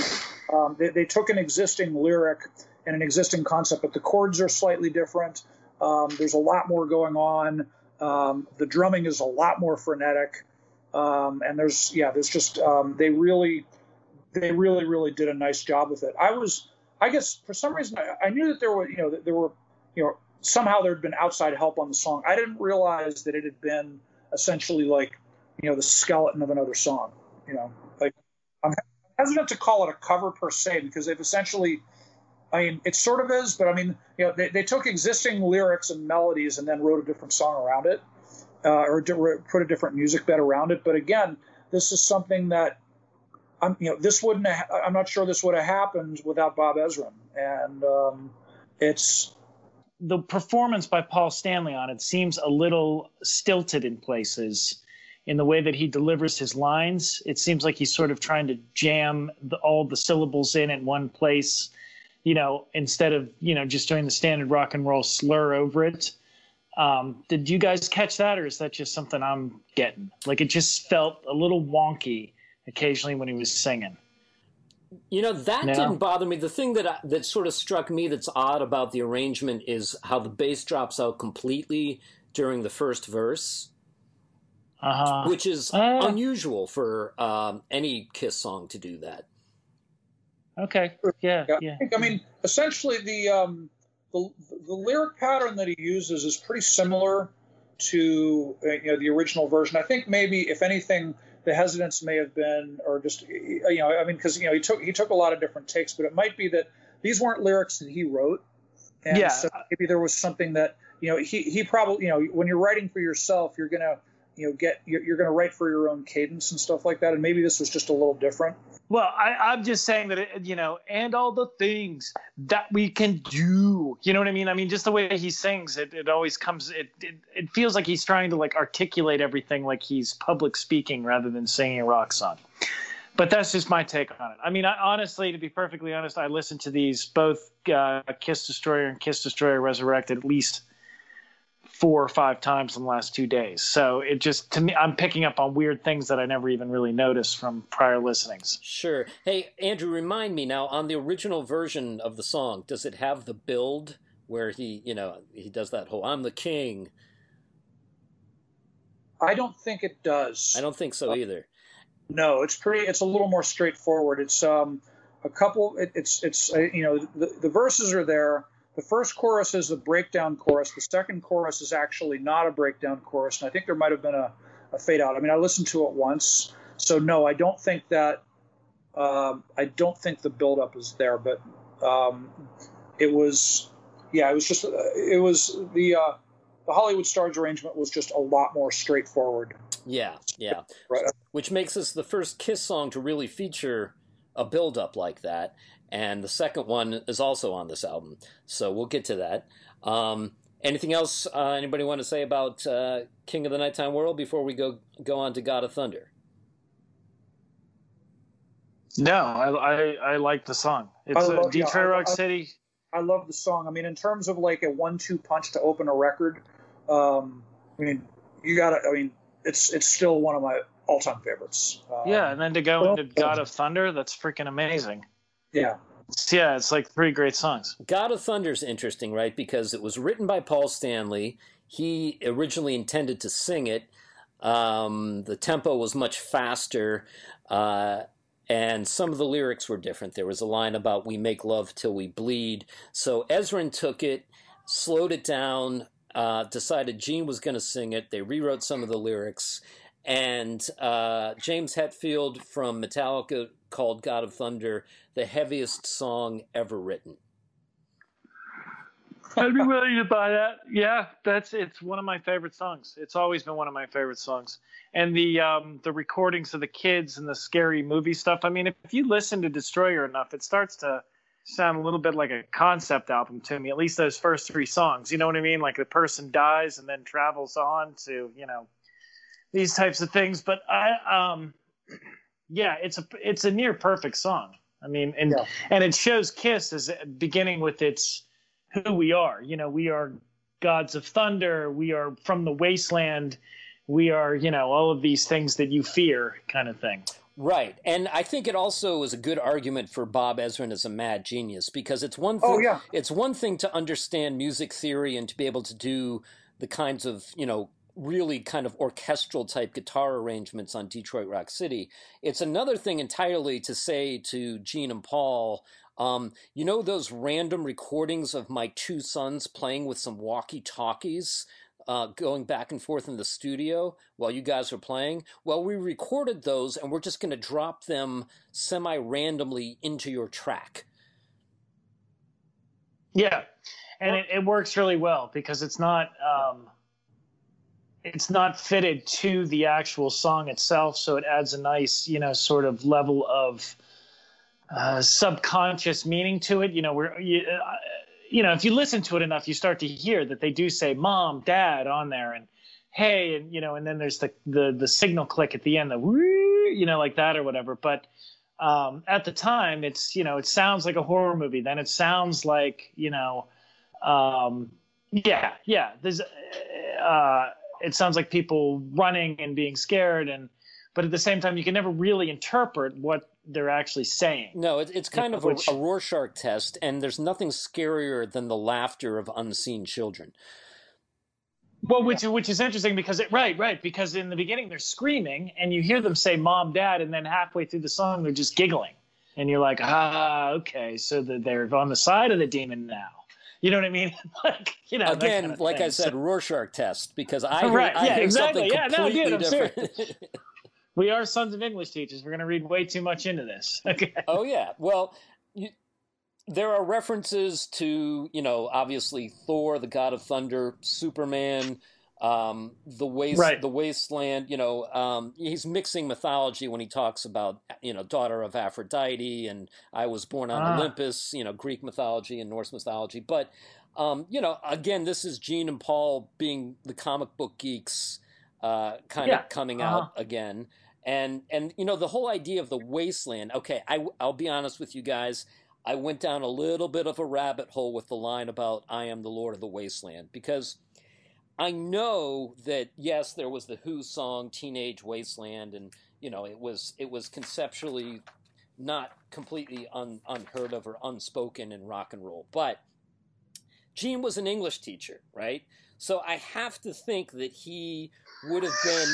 um, they, they, took an existing lyric and an existing concept, but the chords are slightly different. Um, there's a lot more going on. Um, the drumming is a lot more frenetic, um, and there's yeah, there's just um, they really, they really, really did a nice job with it. I was, I guess, for some reason, I, I knew that there were, you know, that there were, you know, somehow there had been outside help on the song. I didn't realize that it had been essentially like, you know, the skeleton of another song. You know, like I'm hesitant to call it a cover per se because they've essentially, I mean, it sort of is, but I mean, you know, they, they took existing lyrics and melodies and then wrote a different song around it, uh, or put a different music bed around it. But again, this is something that I'm, you know, this wouldn't. Have, I'm not sure this would have happened without Bob Ezrin, and um, it's the performance by Paul Stanley on it seems a little stilted in places in the way that he delivers his lines. It seems like he's sort of trying to jam the, all the syllables in in one place, you know, instead of, you know, just doing the standard rock and roll slur over it. Um, did you guys catch that, or is that just something I'm getting? Like it just felt a little wonky occasionally when he was singing. You know that no. didn't bother me. The thing that I, that sort of struck me that's odd about the arrangement is how the bass drops out completely during the first verse, uh-huh. which is uh, unusual for um, any Kiss song to do that. Okay. Yeah. Yeah. I, I mean, essentially, the, um, the the lyric pattern that he uses is pretty similar to uh, you know the original version. I think maybe, if anything, the hesitance may have been, or just you know, I mean, because you know he took he took a lot of different takes, but it might be that these weren't lyrics that he wrote, and yeah. so maybe there was something that you know he he probably you know when you're writing for yourself, you're gonna you know get you're, you're gonna write for your own cadence and stuff like that, and maybe this was just a little different. Well, I, am just saying that, it, you know, and all the things that we can do. You know what I mean? I mean, just the way he sings, it, it always comes, it, it, it feels like he's trying to like articulate everything like he's public speaking rather than singing a rock song. But that's just my take on it. I mean, I, honestly, to be perfectly honest, I listened to these both uh, Kiss Destroyer and Kiss Destroyer Resurrected at least – four or five times in the last two days. So it just to me, I'm picking up on weird things that I never even really noticed from prior listenings. Sure. Hey, Andrew, remind me now on the original version of the song, does it have the build where he, you know, he does that whole "I'm the king"? I don't think it does. I don't think so either. No, it's pretty. It's a little more straightforward. It's um a couple. It, it's it's uh, you know the the verses are there the first chorus is a breakdown chorus. The second chorus is actually not a breakdown chorus, and I think there might have been a, a fade out. I mean, I listened to it once, so no, I don't think that. Um, I don't think the buildup is there, but um, it was, yeah, it was just, it was the uh, the Hollywood Stars arrangement was just a lot more straightforward. Yeah, yeah, right. Which makes this the first Kiss song to really feature a buildup like that and the second one is also on this album. So we'll get to that. Um, anything else uh, anybody want to say about uh, King of the Nighttime World before we go go on to God of Thunder? No, I I, I like the song. It's love, Detroit yeah, Rock I, City. I love the song. I mean, in terms of like a one-two punch to open a record, um, I mean, you got to. I mean, it's it's still one of my all-time favorites. Um, yeah, and then to go into God of Thunder, that's freaking amazing. Yeah. Yeah, it's like three great songs. God of Thunder is interesting, right? Because it was written by Paul Stanley. He originally intended to sing it. Um, the tempo was much faster, uh, and some of the lyrics were different. There was a line about "We make love till we bleed." So Ezrin took it, slowed it down, uh, decided Gene was going to sing it. They rewrote some of the lyrics, and uh, James Hetfield from Metallica called God of Thunder the heaviest song ever written. I'd be willing to buy that. Yeah, that's it's one of my favorite songs. It's always been one of my favorite songs. And the um, the recordings of the kids and the scary movie stuff. I mean, if, you listen to Destroyer enough, it starts to sound a little bit like a concept album to me. At least those first three songs. You know what I mean? Like the person dies and then travels on to you know these types of things. But I um yeah, it's a it's a near perfect song. I mean, and yeah. and it shows Kiss as beginning with its who we are. You know, we are gods of thunder. We are from the wasteland. We are, you know, all of these things that you fear, kind of thing. Right. And I think it also is a good argument for Bob Ezrin as a mad genius because it's one oh, thing Oh, yeah. it's one thing to understand music theory and to be able to do the kinds of, you know, really kind of orchestral type guitar arrangements on Detroit Rock City. It's another thing entirely to say to Gene and Paul, um, you know those random recordings of my two sons playing with some walkie-talkies uh, going back and forth in the studio while you guys were playing. Well, we recorded those and we're just going to drop them semi randomly into your track. Yeah, and it, it works really well because it's not um, it's not fitted to the actual song itself, so it adds a nice you know sort of level of uh, subconscious meaning to it. You know, where you, uh, you know if you listen to it enough, you start to hear that they do say "mom," "dad" on there, and "hey," and you know, and then there's the the the signal click at the end, the you know, like that or whatever. But um, at the time, it's you know, it sounds like a horror movie. Then it sounds like you know, um, yeah, yeah. There's, uh, it sounds like people running and being scared, and but at the same time, you can never really interpret what they're actually saying. No, it, it's kind of a, Which- a Rorschach test, and there's nothing scarier than the laughter of unseen children. Well, which which is interesting because it right, right, because in the beginning they're screaming and you hear them say "mom, dad," and then halfway through the song they're just giggling, and you're like, ah, okay, so that they're on the side of the demon now. You know what I mean? like, you know, Again, kind of like thing. I said, Rorschach test because I hear, Right, I yeah, exactly. something Yeah, no, dude, I'm different. we are sons of English teachers. We're gonna read way too much into this. Okay. Oh yeah. Well, you, there are references to you know obviously Thor, the god of thunder, Superman, um, the waste, Right. the wasteland. You know, um, he's mixing mythology when he talks about you know daughter of Aphrodite and I was born on Ah. Olympus. You know, Greek mythology and Norse mythology, but. Um, you know, again, this is Gene and Paul being the comic book geeks, uh, kind Yeah. of coming Uh-huh. out again and and you know the whole idea of the wasteland okay I, i'll be honest with you guys i went down a little bit of a rabbit hole with the line about i am the lord of the wasteland because i know that yes there was the who song teenage wasteland and you know it was it was conceptually not completely un, unheard of or unspoken in rock and roll but gene was an english teacher right so i have to think that he would have been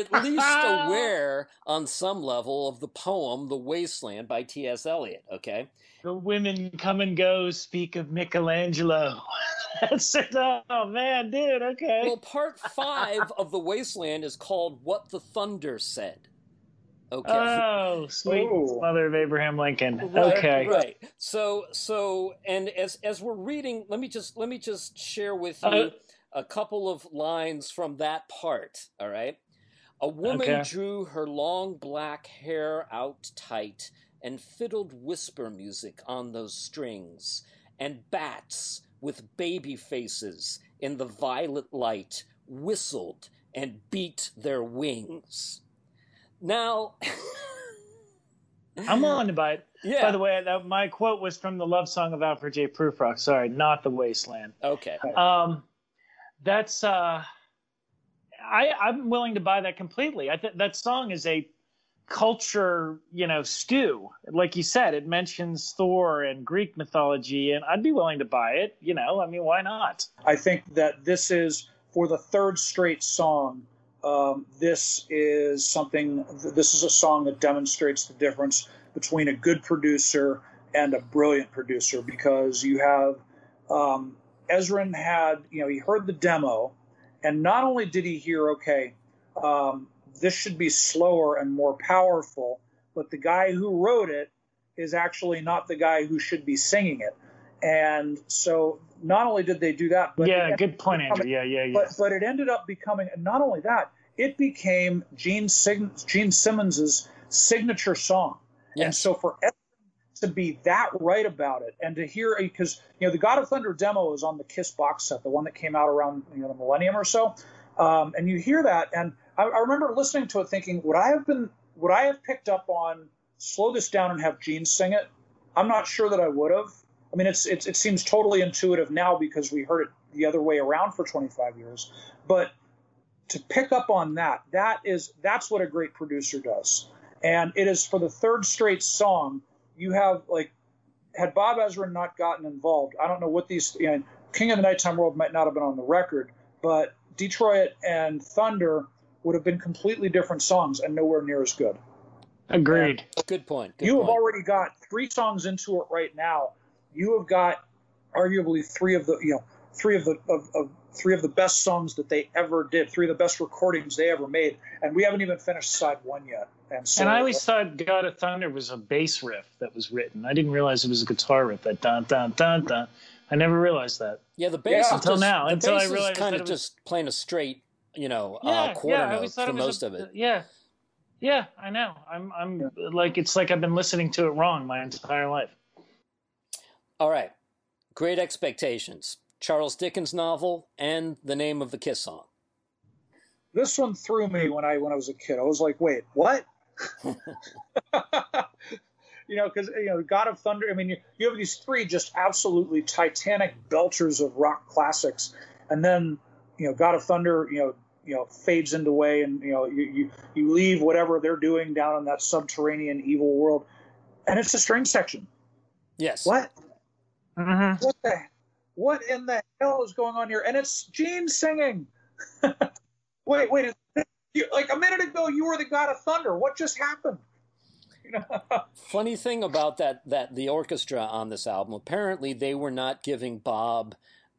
at least aware on some level of the poem The Wasteland by T.S. Eliot, okay? The women come and go. Speak of Michelangelo. That's it. Oh man, dude. Okay. Well, part five of The Wasteland is called What the Thunder Said. Okay. Oh, sweet Oh. mother of Abraham Lincoln. Right, okay. Right. So so and as as we're reading, let me just let me just share with you Uh, a couple of lines from that part, all right? A woman Okay. drew her long black hair out tight and fiddled whisper music on those strings, and bats with baby faces in the violet light whistled and beat their wings. Now, I'm on it. yeah. By the way, that, my quote was from the love song of Alfred J. Prufrock. Sorry, not the Wasteland. okay. Um, that's uh, I I'm willing to buy that completely. I think that song is a culture, you know, stew. Like you said, it mentions Thor and Greek mythology, and I'd be willing to buy it. You know, I mean, why not? I think that this is for the third straight song. Um, this is something. This is a song that demonstrates the difference between a good producer and a brilliant producer because you have um, Ezrin had you know he heard the demo, and not only did he hear okay, um, this should be slower and more powerful, but the guy who wrote it is actually not the guy who should be singing it, and so not only did they do that, but yeah, good point, Andrew. Yeah, yeah, yeah. but but it ended up becoming and not only that it became Gene Sig- Gene Simmons's signature song, and so for Ezrin to be that right about it and to hear because you know the God of Thunder demo is on the Kiss box set, the one that came out around you know the millennium or so, um, and you hear that and I, I remember listening to it thinking would I have been would I have picked up on slow this down and have Gene sing it? I'm not sure that I would have. I mean, it's, it's it seems totally intuitive now because we heard it the other way around for 25 years. But to pick up on that, that is that's what a great producer does. and it is for the third straight song. You have like, had Bob Ezrin not gotten involved, I don't know what these. You know, King of the Nighttime World might not have been on the record, but Detroit and Thunder would have been completely different songs and nowhere near as good. Agreed. And good point. Good you point. have already got three songs into it right now. You have got arguably three of the you know three of the of, of three of the best songs that they ever did, three of the best recordings they ever made, and we haven't even finished side one yet. And so, and I always thought God of Thunder was a bass riff that was written. I didn't realize it was a guitar riff. That dun dun dun dun. I never realized that. Yeah, the bass Yeah. Until just, now, The until I bass realized is kind of it was- just playing a straight, you know, Yeah, uh, quarter yeah. Note for it was most a- of it. Yeah, yeah. I know. I'm I'm like it's like I've been listening to it wrong my entire life. All right, Great Expectations, Charles Dickens novel, and the name of the Kiss song. this one threw me when I when I was a kid. I was like, wait, what? you know, because you know, God of Thunder. I mean, you, you have these three just absolutely titanic belters of rock classics, and then you know, God of Thunder. You know, you know, fades into way, and you know, you you, you leave whatever they're doing down in that subterranean evil world, and it's a string section. Yes. What? Mm-hmm. What the? What in the hell is going on here? And it's Gene singing. wait, wait. Like a minute ago, you were the god of thunder. What just happened? Funny thing about that that the orchestra on this album, apparently they were not giving Bob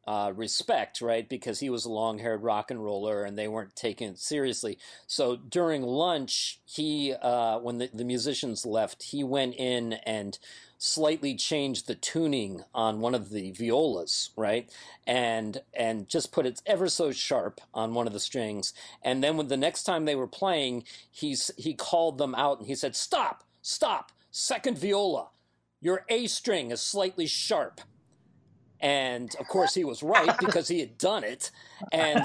uh, respect, right? Because he was a long-haired rock and roller, and they weren't taking it seriously. So during lunch, he uh, when the, the musicians left, he went in and slightly changed the tuning on one of the violas, right? And and just put it ever so sharp on one of the strings. And then when the next time they were playing, he's he called them out and he said, "Stop, stop, second viola, your A string is slightly sharp." And of course, he was right because he had done it. And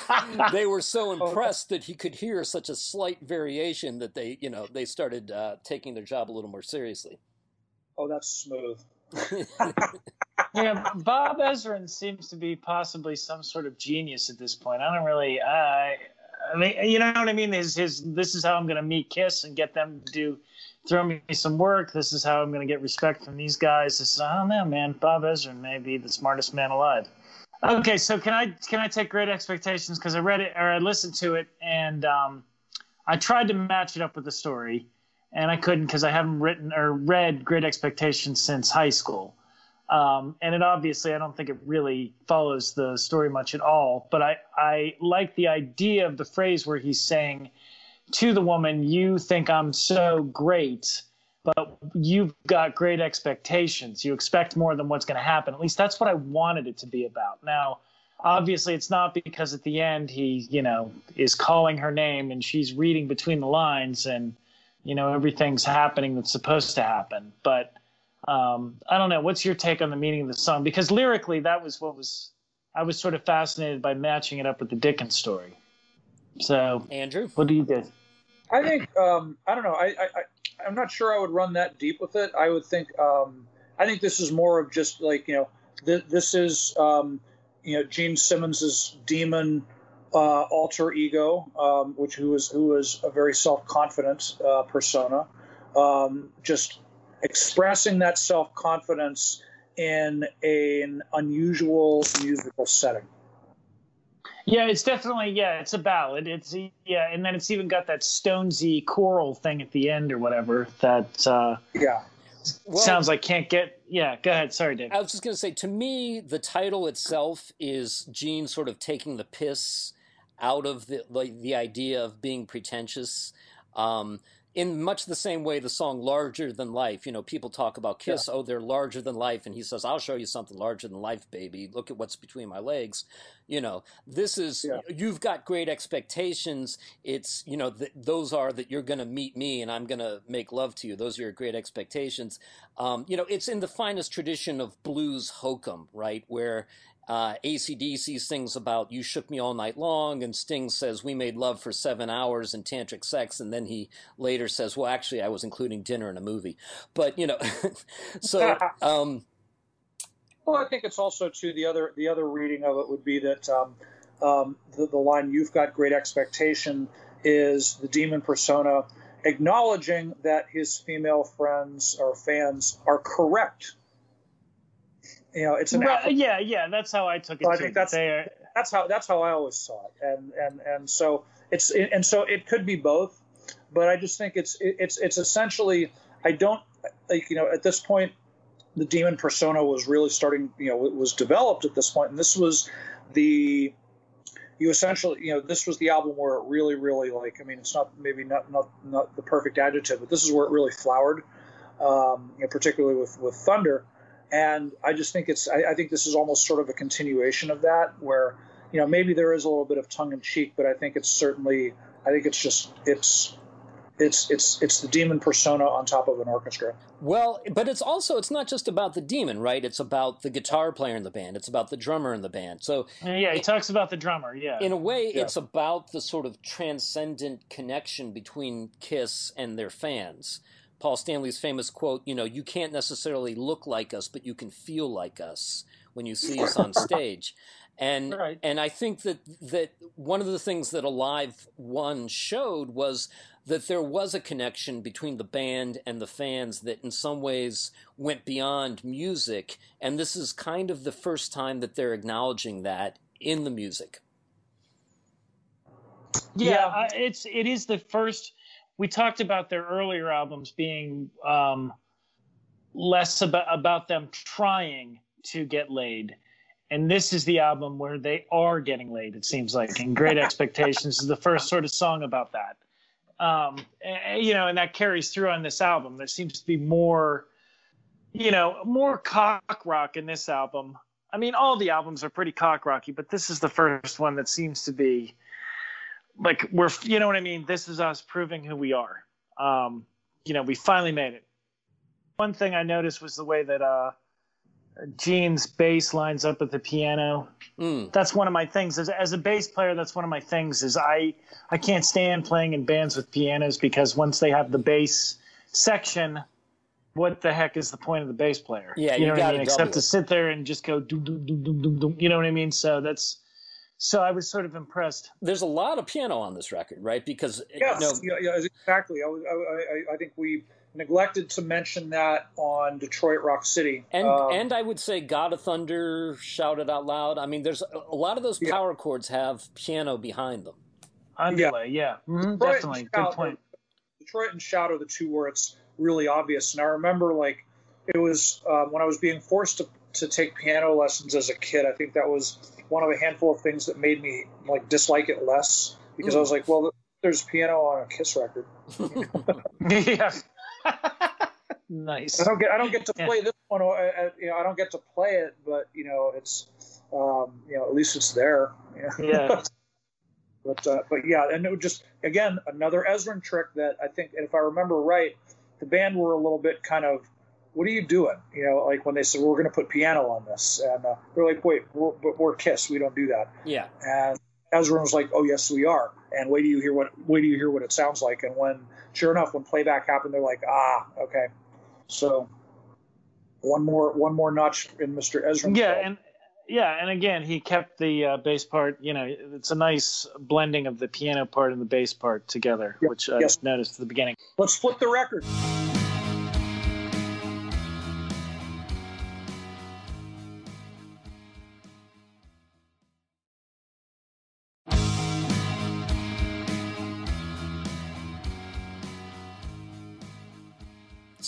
they were so impressed that he could hear such a slight variation that they, you know, they started uh, taking their job a little more seriously. Oh, that's smooth. yeah, Bob Ezrin seems to be possibly some sort of genius at this point. I don't really, I, I mean, you know what I mean? His, his, this is how I'm going to meet Kiss and get them to do, throw me some work. This is how I'm going to get respect from these guys. This is, I don't know, man. Bob Ezrin may be the smartest man alive. Okay, so can I can I take Great Expectations because I read it or I listened to it and um, I tried to match it up with the story and I couldn't because I haven't written or read Great Expectations since high school. Um, and it obviously, I don't think it really follows the story much at all. But I, I like the idea of the phrase where he's saying to the woman, You think I'm so great, but you've got great expectations. You expect more than what's going to happen. At least that's what I wanted it to be about. Now, obviously, it's not because at the end he, you know, is calling her name and she's reading between the lines and, you know, everything's happening that's supposed to happen. But um, I don't know. What's your take on the meaning of the song? Because lyrically, that was what was. I was sort of fascinated by matching it up with the Dickens story. So, Andrew? what do you do? I think um, I don't know. I, I I- I'm not sure I would run that deep with it. I would think um, I think this is more of just like you know th- this is um, you know Gene Simmons's demon uh, alter ego, um, which who was who was a very self confident uh, persona, um, just expressing that self confidence in an unusual musical setting. Yeah, it's definitely yeah, it's a ballad. It's yeah, and then it's even got that Stonesy choral thing at the end or whatever that uh, Yeah. Well, sounds like can't get. Yeah, go ahead. Sorry, Dave. I was just going to say, to me, the title itself is Gene sort of taking the piss out of the like, the idea of being pretentious. Um, in much the same way, the song "Larger Than Life." You know, people talk about Kiss. Oh, they're larger than life, and he says, "I'll show you something larger than life, baby. Look at what's between my legs." You know, this is Yeah. you've got great expectations. It's you know th- those are that you're going to meet me and I'm going to make love to you. Those are your great expectations. Um, you know, it's in the finest tradition of blues hokum, right? Where uh, ACDC sings about "You shook me all night long," and Sting says we made love for seven hours in tantric sex, and then he later says, "Well, actually, I was including dinner in a movie." But you know, so um, Well, I think it's also too the other the other reading of it would be that um, um, the, the line "You've got great expectation" is the demon persona acknowledging that his female friends or fans are correct. You know, it's an right, yeah, yeah. That's how I took it. I too. think that's are- that's how that's how I always saw it, and and and so it's and so it could be both, but I just think it's it's it's essentially I don't like you know at this point the demon persona was really starting you know it was developed at this point, and this was the you essentially you know this was the album where it really really like I mean it's not maybe not not not the perfect adjective, but this is where it really flowered, um, you know, particularly with with Thunder and I just think it's I, I, think this is almost sort of a continuation of that where you know maybe there is a little bit of tongue in cheek but I think it's certainly I think it's just it's it's it's it's the demon persona on top of an orchestra Well, but it's also it's not just about the demon, right? It's about the guitar player in the band. It's about the drummer in the band. So yeah, he talks about the drummer. Yeah, in a way, Yeah. it's about the sort of transcendent connection between Kiss and their fans. Paul Stanley's famous quote, you know, you can't necessarily look like us, but you can feel like us when you see us on stage. And Right. and I think that that one of the things that Alive One showed was that there was a connection between the band and the fans that in some ways went beyond music, and this is kind of the first time that they're acknowledging that in the music. yeah, Yeah. I, it's it is the first. We talked about their earlier albums being um, less about about them trying to get laid, and this is the album where they are getting laid. It seems like, and Great Expectations is the first sort of song about that. Um, and, you know, and that carries through on this album. There seems to be more, you know, more cock rock in this album. I mean, all the albums are pretty cock rocky, but this is the first one that seems to be like we're, you know what I mean. This is us proving who we are. Um, you know, we finally made it. One thing I noticed was the way that uh, Gene's bass lines up with the piano. Mm. That's one of my things. As, as a bass player, that's one of my things. Is I I can't stand playing in bands with pianos because once they have the bass section, what the heck is the point of the bass player? Yeah, you you know what I mean. Except to sit there and just go do doom doom doom doom doom. You know what I mean? So that's so I was sort of impressed. There's a lot of piano on this record, right? Because yes you know, yeah, yeah exactly I, was- I, I, I think we neglected to mention that on Detroit Rock City And Um, and I would say God of Thunder Shout It Out Loud. I mean, there's a, a lot of those Yeah. power chords have piano behind them. Underlay, yeah, Mhm, definitely. Good Shout point. Detroit and Shout are the two where it's really obvious. And I remember like it was um, when I was being forced to, to take piano lessons as a kid. I think that was one of a handful of things that made me like dislike it less because I was like, well, there's piano on a Kiss record. yeah. nice. I don't get I don't get to Yeah. play this one. uh, uh, You know, I don't get to play it, but you know, it's um, you know, at least it's there. Yeah. But uh, but yeah, and it would just again another Ezrin trick that I think, and if I remember right, the band were a little bit kind of, what are you doing? You know, like when they said we're going to put piano on this, and uh, they're like, wait, we're, but we're Kiss, we don't do that. Yeah, And Ezrin was like, oh yes, we are. And wait do you hear what wait do you hear what it sounds like? And when sure enough, when playback happened, they're like, ah, okay. So one more one more notch in Mr. Ezrin. Yeah, and yeah, and again, he kept the uh, bass part. You know, it's a nice blending of the piano part and the bass part together, Yep, which I yes. noticed at the beginning. let's flip the record.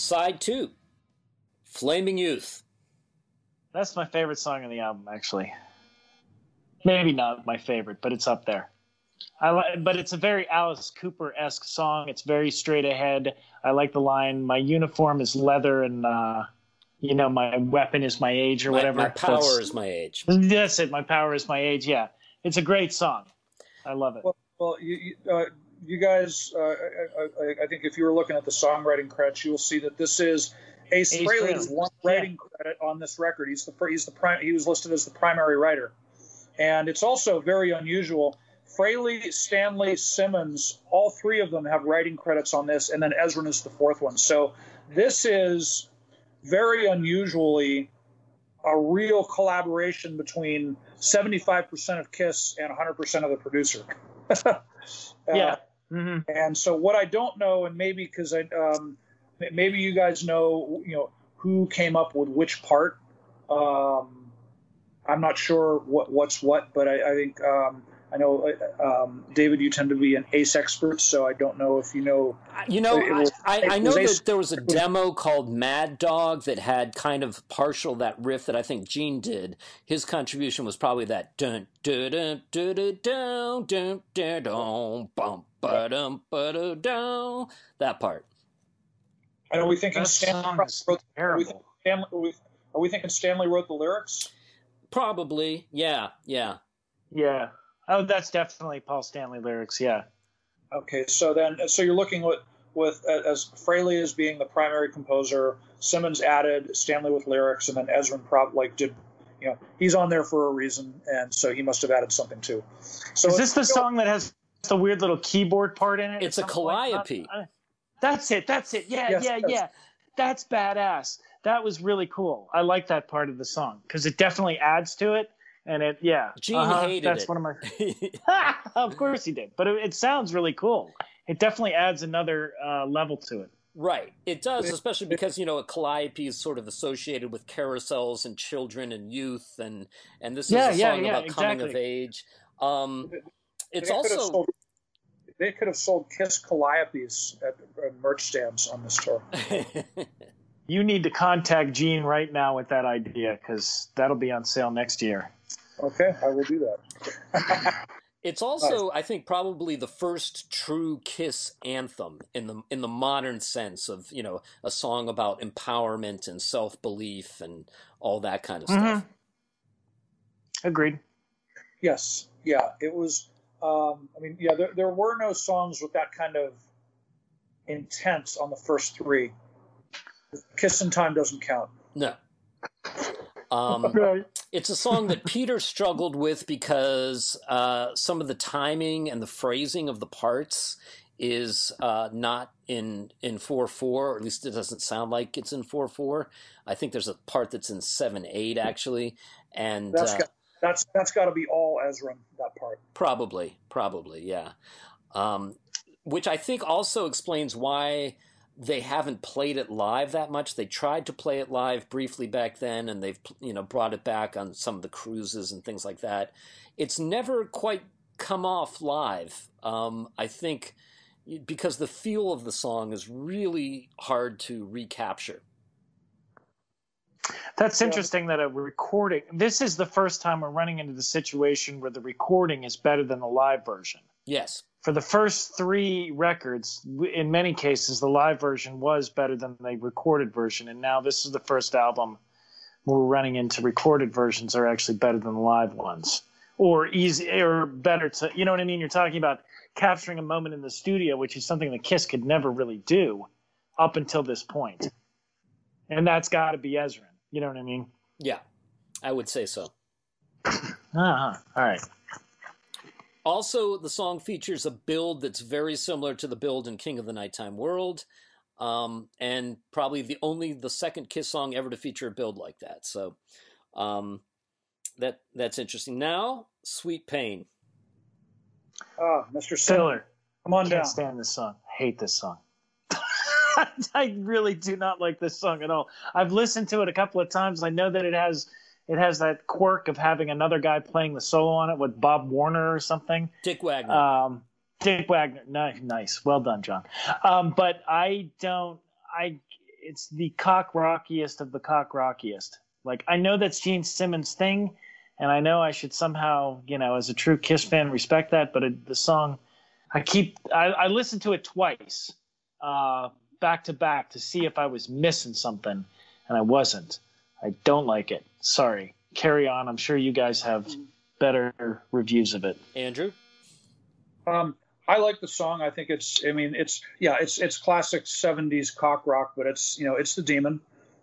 Side two, Flaming Youth. That's my favorite song on the album, actually. Maybe not my favorite, but it's up there. I li- but it's a very Alice Cooper esque song. It's very straight ahead. I like the line, "My uniform is leather, and uh, you know my weapon is my age, or My, whatever." my power That's- is my age. That's it. My power is my age. Yeah, it's a great song. I love it. Well, well, you you, uh, you guys, uh, I, I, I think if you were looking at the songwriting credits, you will see that this is Ace, Ace Frehley's Frehley. one writing credit on this record. He's the he's the prime he was listed as the primary writer, and it's also very unusual. Frehley, Stanley, Simmons, all three of them have writing credits on this, and then Ezrin is the fourth one. So this is very unusually a real collaboration between 75% of Kiss and 100% of the producer. Uh, Yeah. Mm-hmm. And so what I don't know, and maybe because I um, maybe you guys know, you know, who came up with which part. Um, I'm not sure what what's what, but I, I think um, I know, uh, um, David, you tend to be an Ace expert, so I don't know if you know. You know, was, I, I, know that there was a demo called Mad Dog that had kind of partial that riff that I think Gene did. His contribution was probably that dun dun dun dun dun dun dun dun dun bum ba dum ba dum that part. And are we thinking Stanley wrote, are we, Stanley, are, we, are we thinking Stanley wrote the lyrics? Probably, yeah, yeah. Yeah. Oh, that's definitely Paul Stanley lyrics. Yeah. Okay, so then, so you're looking with with as Frehley as being the primary composer, Simmons added Stanley with lyrics, and then Ezrin prop like did, you know, he's on there for a reason, and so he must have added something too. So is this the song that has the weird little keyboard part in it? It's a calliope. Uh, that's it. That's it. Yeah, yes, yeah, yes. yeah. That's badass. That was really cool. I like that part of the song because it definitely adds to it and it yeah gene uh-huh, hated that's it. one of my of course he did but it, it, sounds really cool it definitely adds another uh, level to it right it does especially because you know a calliope is sort of associated with carousels and children and youth and and this is yeah, a song yeah, yeah, about exactly. coming of age um it's they also sold, they could have sold kiss calliopes at, at merch stands on this tour you need to contact Gene right now with that idea because that'll be on sale next year. Okay, I will do that. it's also, I think, probably the first true Kiss anthem in the in the modern sense of you know a song about empowerment and self belief and all that kind of stuff. Mm-hmm. Agreed. Yes, yeah, it was. Um, I mean, yeah, there, there were no songs with that kind of intent on the first three. Kissin' Time doesn't count. No. Um, right. It's a song that Peter struggled with because uh, some of the timing and the phrasing of the parts is uh, not in in four four, or at least it doesn't sound like it's in four four. I think there's a part that's in seven eight actually, and that's uh, got, that's that's got to be all Ezrin that part. Probably, probably, yeah. Um, which I think also explains why they haven't played it live that much. They tried to play it live briefly back then, and they've you know brought it back on some of the cruises and things like that. It's never quite come off live. Um, I think because the feel of the song is really hard to recapture. That's interesting that a recording. This is the first time we're running into the situation where the recording is better than the live version. Yes for the first three records, in many cases, the live version was better than the recorded version. And now this is the first album where we're running into recorded versions are actually better than the live ones, or easy, or better to, you know what I mean? You're talking about capturing a moment in the studio, which is something that Kiss could never really do up until this point. And that's got to be Ezrin. You know what I mean? Yeah, I would say so. uh-huh. All right. Also, the song features a build that's very similar to the build in King of the Nighttime World, um, and probably the only the second Kiss song ever to feature a build like that. So, um, that that's interesting. Now, Sweet Pain. Ah, Mr. Stiller. Come on Can't down. stand this song. Hate this song. I really do not like this song at all. I've listened to it a couple of times. I know that it has it has that quirk of having another guy playing the solo on it with Bob Warner or something. Dick Wagner. Um, Dick Wagner. Nice, nice. Well done, John. Um, but I don't. I. It's the cock rockiest of the cock rockiest. Like I know that's Gene Simmons' thing, and I know I should somehow, you know, as a true Kiss fan, respect that. But it, the song, I keep. I, I listened to it twice, uh, back to back, to see if I was missing something, and I wasn't. I don't like it. Sorry. Carry on. I'm sure you guys have better reviews of it. Andrew? Um, I like the song. I think it's. I mean, it's yeah, it's it's classic '70s cock rock, but it's you know it's the demon.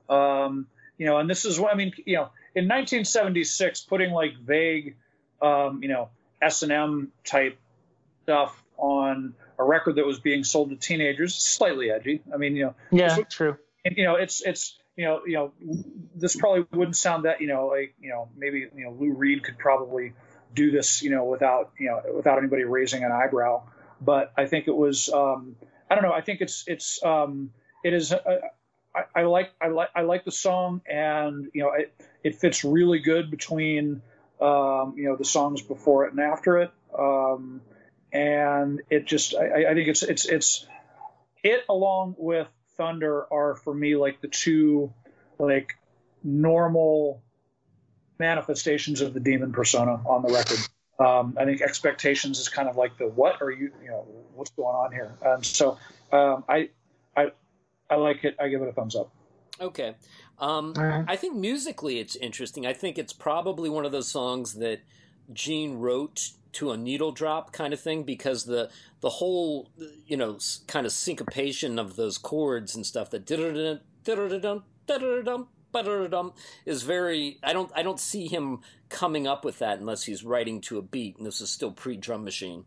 Um, you know, and this is what I mean. You know, in 1976, putting like vague, um, you know, S and M type stuff on a record that was being sold to teenagers, slightly edgy. I mean, you know, yeah, true. And, you know, it's it's you know, you know, this probably wouldn't sound that, you know, like, you know, maybe, you know, Lou Reed could probably do this, you know, without, you know, without anybody raising an eyebrow. but I think it was um, I don't know. I think it's it's um, it is. Uh, I, I, like I like I like the song, and you know it, it fits really good between um, you know the songs before it and after it, um, and it just I, I think it's it's it's it along with Thunder are for me like the two like normal manifestations of the demon persona on the record. Um, I think expectations is kind of like the what are you you know what's going on here, and so um, I I I like it. I give it a thumbs up. Okay, um, right. I think musically it's interesting. I think it's probably one of those songs that Gene wrote to a needle drop kind of thing because the the whole you know kind of syncopation of those chords and stuff that is very I don't I don't see him coming up with that unless he's writing to a beat and this is still pre drum machine.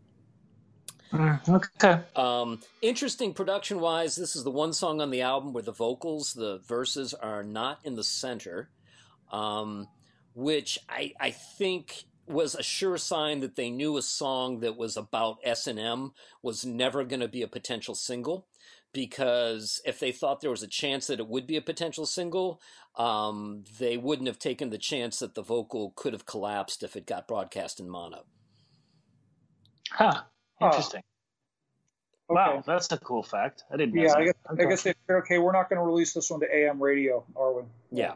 Mm, okay. Um, interesting production wise, this is the one song on the album where the vocals, the verses are not in the center, um, which I I think was a sure sign that they knew a song that was about S and M was never going to be a potential single because if they thought there was a chance that it would be a potential single, um, they wouldn't have taken the chance that the vocal could have collapsed if it got broadcast in mono. Huh. Interesting. Oh. Wow, that's a cool fact. I didn't. Yeah, I guess, okay. I guess they said, okay, we're not going to release this one to AM radio, are we? Yeah.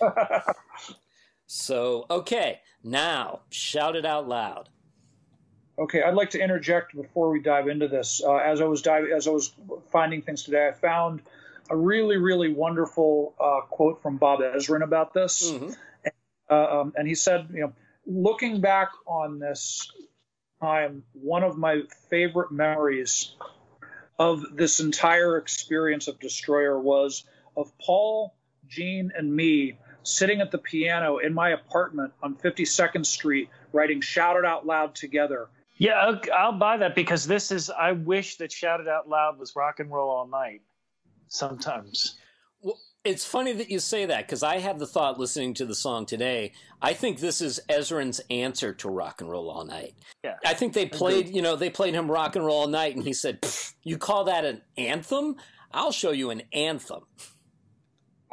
so okay, now shout it out loud. Okay, I'd like to interject before we dive into this. Uh, as I was diving, as I was finding things today, I found a really, really wonderful uh, quote from Bob Ezrin about this, mm-hmm. and, uh, um, and he said, you know, looking back on this time, one of my favorite memories of this entire experience of Destroyer was of Paul, Gene, and me sitting at the piano in my apartment on 52nd Street, writing "Shout It Out Loud" together yeah, I'll, I'll buy that because this is. I wish that "Shout It Out Loud" was rock and roll all night. Sometimes. Well, it's funny that you say that because I had the thought listening to the song today. I think this is Ezrin's answer to rock and roll all night. Yeah, I think they played. You know, they played him rock and roll all night, and he said, "You call that an anthem? I'll show you an anthem."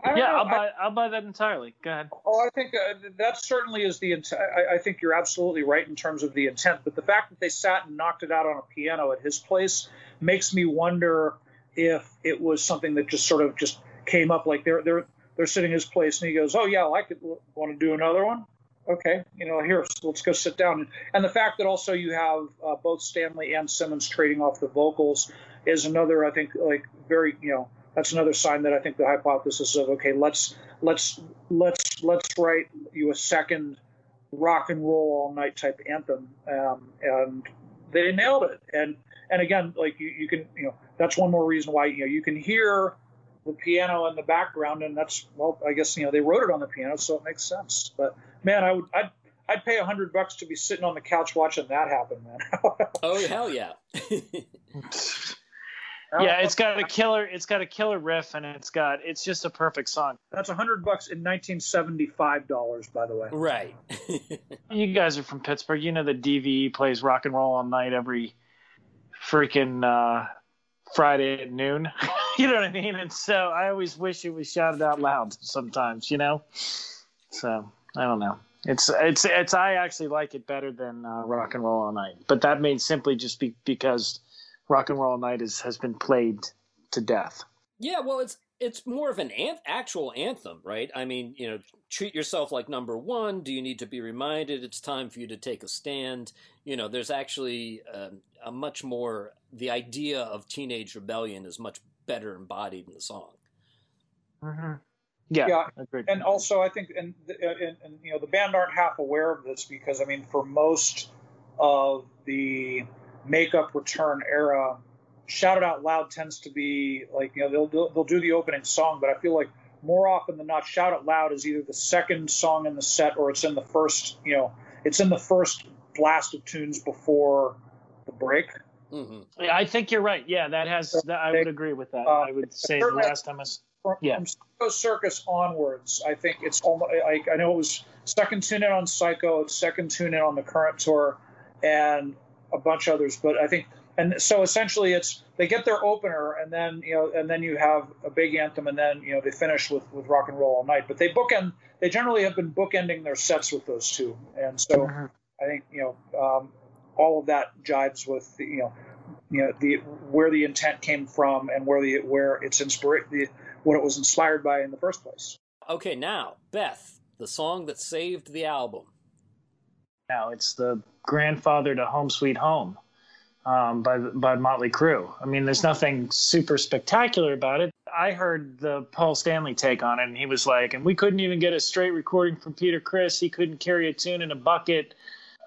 Yeah, I'll buy. I, will buy that entirely. Go ahead. Oh, I think uh, that certainly is the. intent. I, I, think you're absolutely right in terms of the intent, but the fact that they sat and knocked it out on a piano at his place makes me wonder if it was something that just sort of just came up. Like they're they're they're sitting his place, and he goes, "Oh yeah, I could want to do another one." Okay, you know, here, let's go sit down. And the fact that also you have uh, both Stanley and Simmons trading off the vocals is another, I think, like very, you know that's another sign that I think the hypothesis of okay, let's let's let's let's write you a second rock and roll all night type anthem, um, and they nailed it. And and again, like you, you can you know that's one more reason why you know you can hear the piano in the background, and that's well, I guess you know they wrote it on the piano, so it makes sense. But man, I would I'd I'd pay a hundred bucks to be sitting on the couch watching that happen, man. oh hell yeah. yeah, it's got a killer. It's got a killer riff, and it's got. It's just a perfect song. That's a hundred bucks in nineteen seventy five dollars, by the way. Right. you guys are from Pittsburgh. You know the DVE plays rock and roll all night every freaking uh, Friday at noon. you know what I mean? And so I always wish it was shouted out loud. Sometimes, you know. So I don't know. It's it's it's. I actually like it better than uh, rock and roll all night, but that may simply just be because rock and roll night is, has been played to death. Yeah, well, it's it's more of an an- actual anthem, right? I mean, you know, treat yourself like number one. Do you need to be reminded it's time for you to take a stand? You know, there's actually uh, a much more the idea of teenage rebellion is much better embodied in the song. Mm-hmm. Yeah, yeah, agreed. and also I think, and, and, and you know, the band aren't half aware of this because I mean, for most of the makeup return era, shout it out loud tends to be like you know they'll do, they'll do the opening song, but I feel like more often than not, shout it loud is either the second song in the set or it's in the first you know it's in the first blast of tunes before the break. Mm-hmm. I think you're right. Yeah, that has. That, I would agree with that. Uh, I would say the last time I. From, yeah. from Psycho Circus onwards, I think it's almost. I, I know it was second tune in on Psycho, It's second tune in on the current tour, and a bunch of others, but I think and so essentially it's they get their opener and then you know and then you have a big anthem and then you know they finish with with rock and roll all night. But they bookend they generally have been bookending their sets with those two. And so mm-hmm. i think you know um, all of that jives with the, you know you know the where the intent came from and where the where it's inspired the what it was inspired by in the first place. Okay now beth the song that saved the album now it's the grandfather to home sweet home um, by by Motley Crue. I mean, there's nothing super spectacular about it. I heard the Paul Stanley take on it, and he was like, "And we couldn't even get a straight recording from Peter Criss. He couldn't carry a tune in a bucket.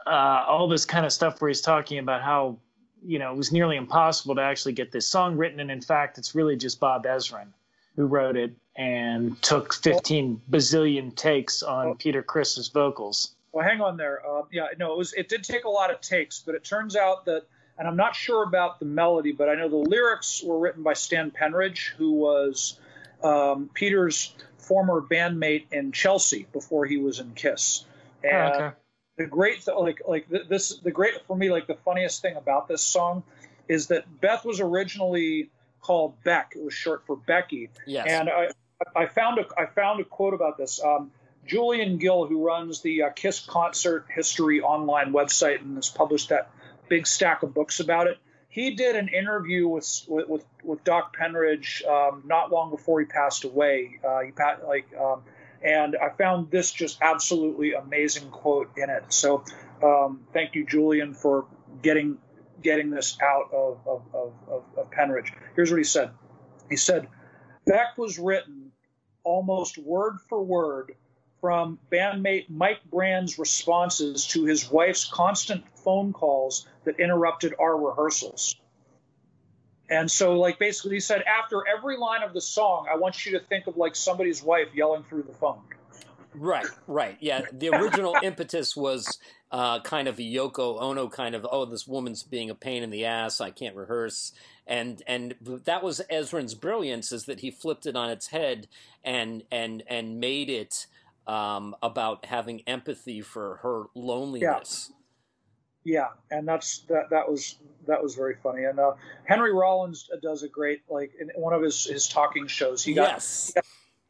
Uh, all this kind of stuff where he's talking about how you know it was nearly impossible to actually get this song written, and in fact, it's really just Bob Ezrin who wrote it and took 15 bazillion takes on Peter Criss's vocals." Well, hang on there. Uh, yeah, no, it was. It did take a lot of takes, but it turns out that and I'm not sure about the melody, but I know the lyrics were written by Stan Penridge, who was um, Peter's former bandmate in Chelsea before he was in Kiss. And oh, okay. the great, th- like, like this, the great for me, like the funniest thing about this song is that Beth was originally called Beck. It was short for Becky. Yes. And I, I found a, I found a quote about this. Um, Julian Gill, who runs the uh, Kiss concert history online website and has published that big stack of books about it. He did an interview with with with, Doc Penridge um, not long before he passed away. Uh, he passed like, um, and I found this just absolutely amazing quote in it. So um, thank you, Julian, for getting getting this out of of, of, of, of Penridge. Here's what he said. He said, Beck was written almost word for word from bandmate Mike Brand's responses to his wife's constant phone calls that interrupted our rehearsals. And so, like, basically, he said, after every line of the song, I want you to think of like somebody's wife yelling through the phone. Right, right. Yeah. The original impetus was uh, kind of a Yoko Ono kind of, oh, this woman's being a pain in the ass. I can't rehearse. And and that was Ezrin's brilliance is that he flipped it on its head and and and made it um, about having empathy for her loneliness. Yeah. Yeah, and that's that. That was that was very funny. And uh, Henry Rollins does a great like in one of his his talking shows. He got, yes.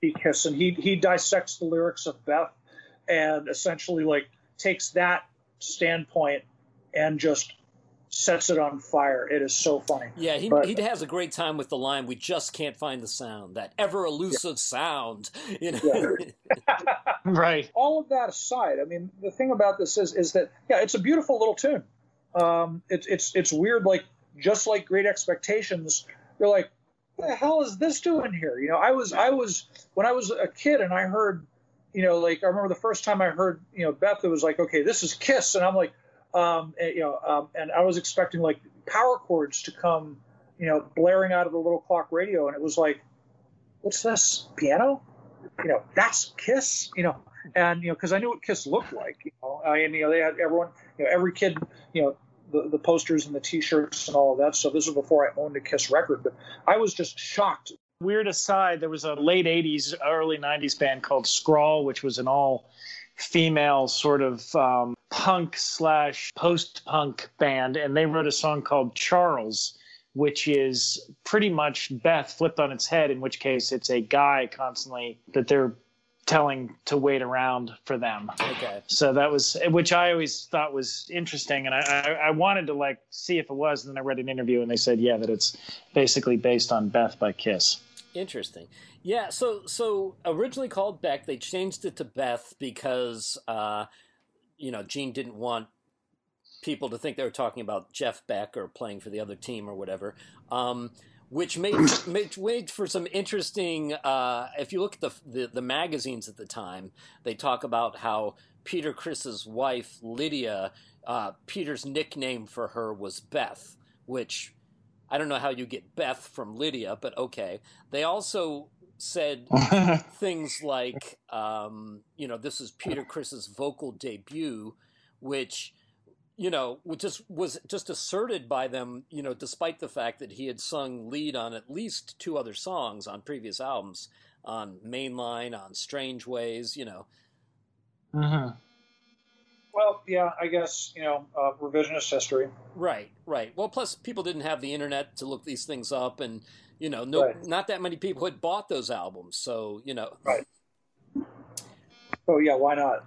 he, got, kiss and he he dissects the lyrics of Beth and essentially like takes that standpoint and just sets it on fire. It is so funny. Yeah, he, but, he has a great time with the line, "We just can't find the sound, that ever elusive yeah. sound." You know, yeah. right. All of that aside, I mean, the thing about this is, is that yeah, it's a beautiful little tune. Um, it's it's it's weird, like just like Great Expectations. You're like, what the hell is this doing here? You know, I was I was when I was a kid and I heard, you know, like I remember the first time I heard, you know, Beth, it was like, okay, this is Kiss, and I'm like um, and, you know, um, and I was expecting like power chords to come, you know, blaring out of the little clock radio, and it was like, what's this piano? You know, that's Kiss. You know, and you know, because I knew what Kiss looked like. You know, and you know, they had everyone, you know, every kid, you know, the, the posters and the T-shirts and all of that So This was before I owned a Kiss record, but I was just shocked. Weird aside, there was a late '80s, early '90s band called Scrawl, which was an all female sort of um, punk slash post punk band, and they wrote a song called Charles, which is pretty much Beth flipped on its head, in which case it's a guy constantly that they're telling to wait around for them. Okay. So that was, which I always thought was interesting, and I, I, I, wanted to like see if it was. And then I read an interview, and they said, yeah, that it's basically based on Beth by Kiss. Interesting. Yeah. So so originally called Beck, they changed it to Beth because uh, you know Gene didn't want people to think they were talking about Jeff Beck or playing for the other team or whatever. Um, which made, made, made for some interesting. Uh, if you look at the, the, the magazines at the time, they talk about how Peter Criss's wife Lydia, uh, Peter's nickname for her was Beth, which I don't know how you get Beth from Lydia, but okay. They also said things like, um, you know, this is Peter Criss's vocal debut, which, you know, which just was just asserted by them, you know, despite the fact that he had sung lead on at least two other songs on previous albums, on Mainline, on Strange Ways, you know. Mm-hmm. well, yeah, I guess you know uh, revisionist history. Right, right. Well, plus people didn't have the internet to look these things up, and you know, no, Right. not that many people had bought those albums. So you know, Right. Oh yeah, why not?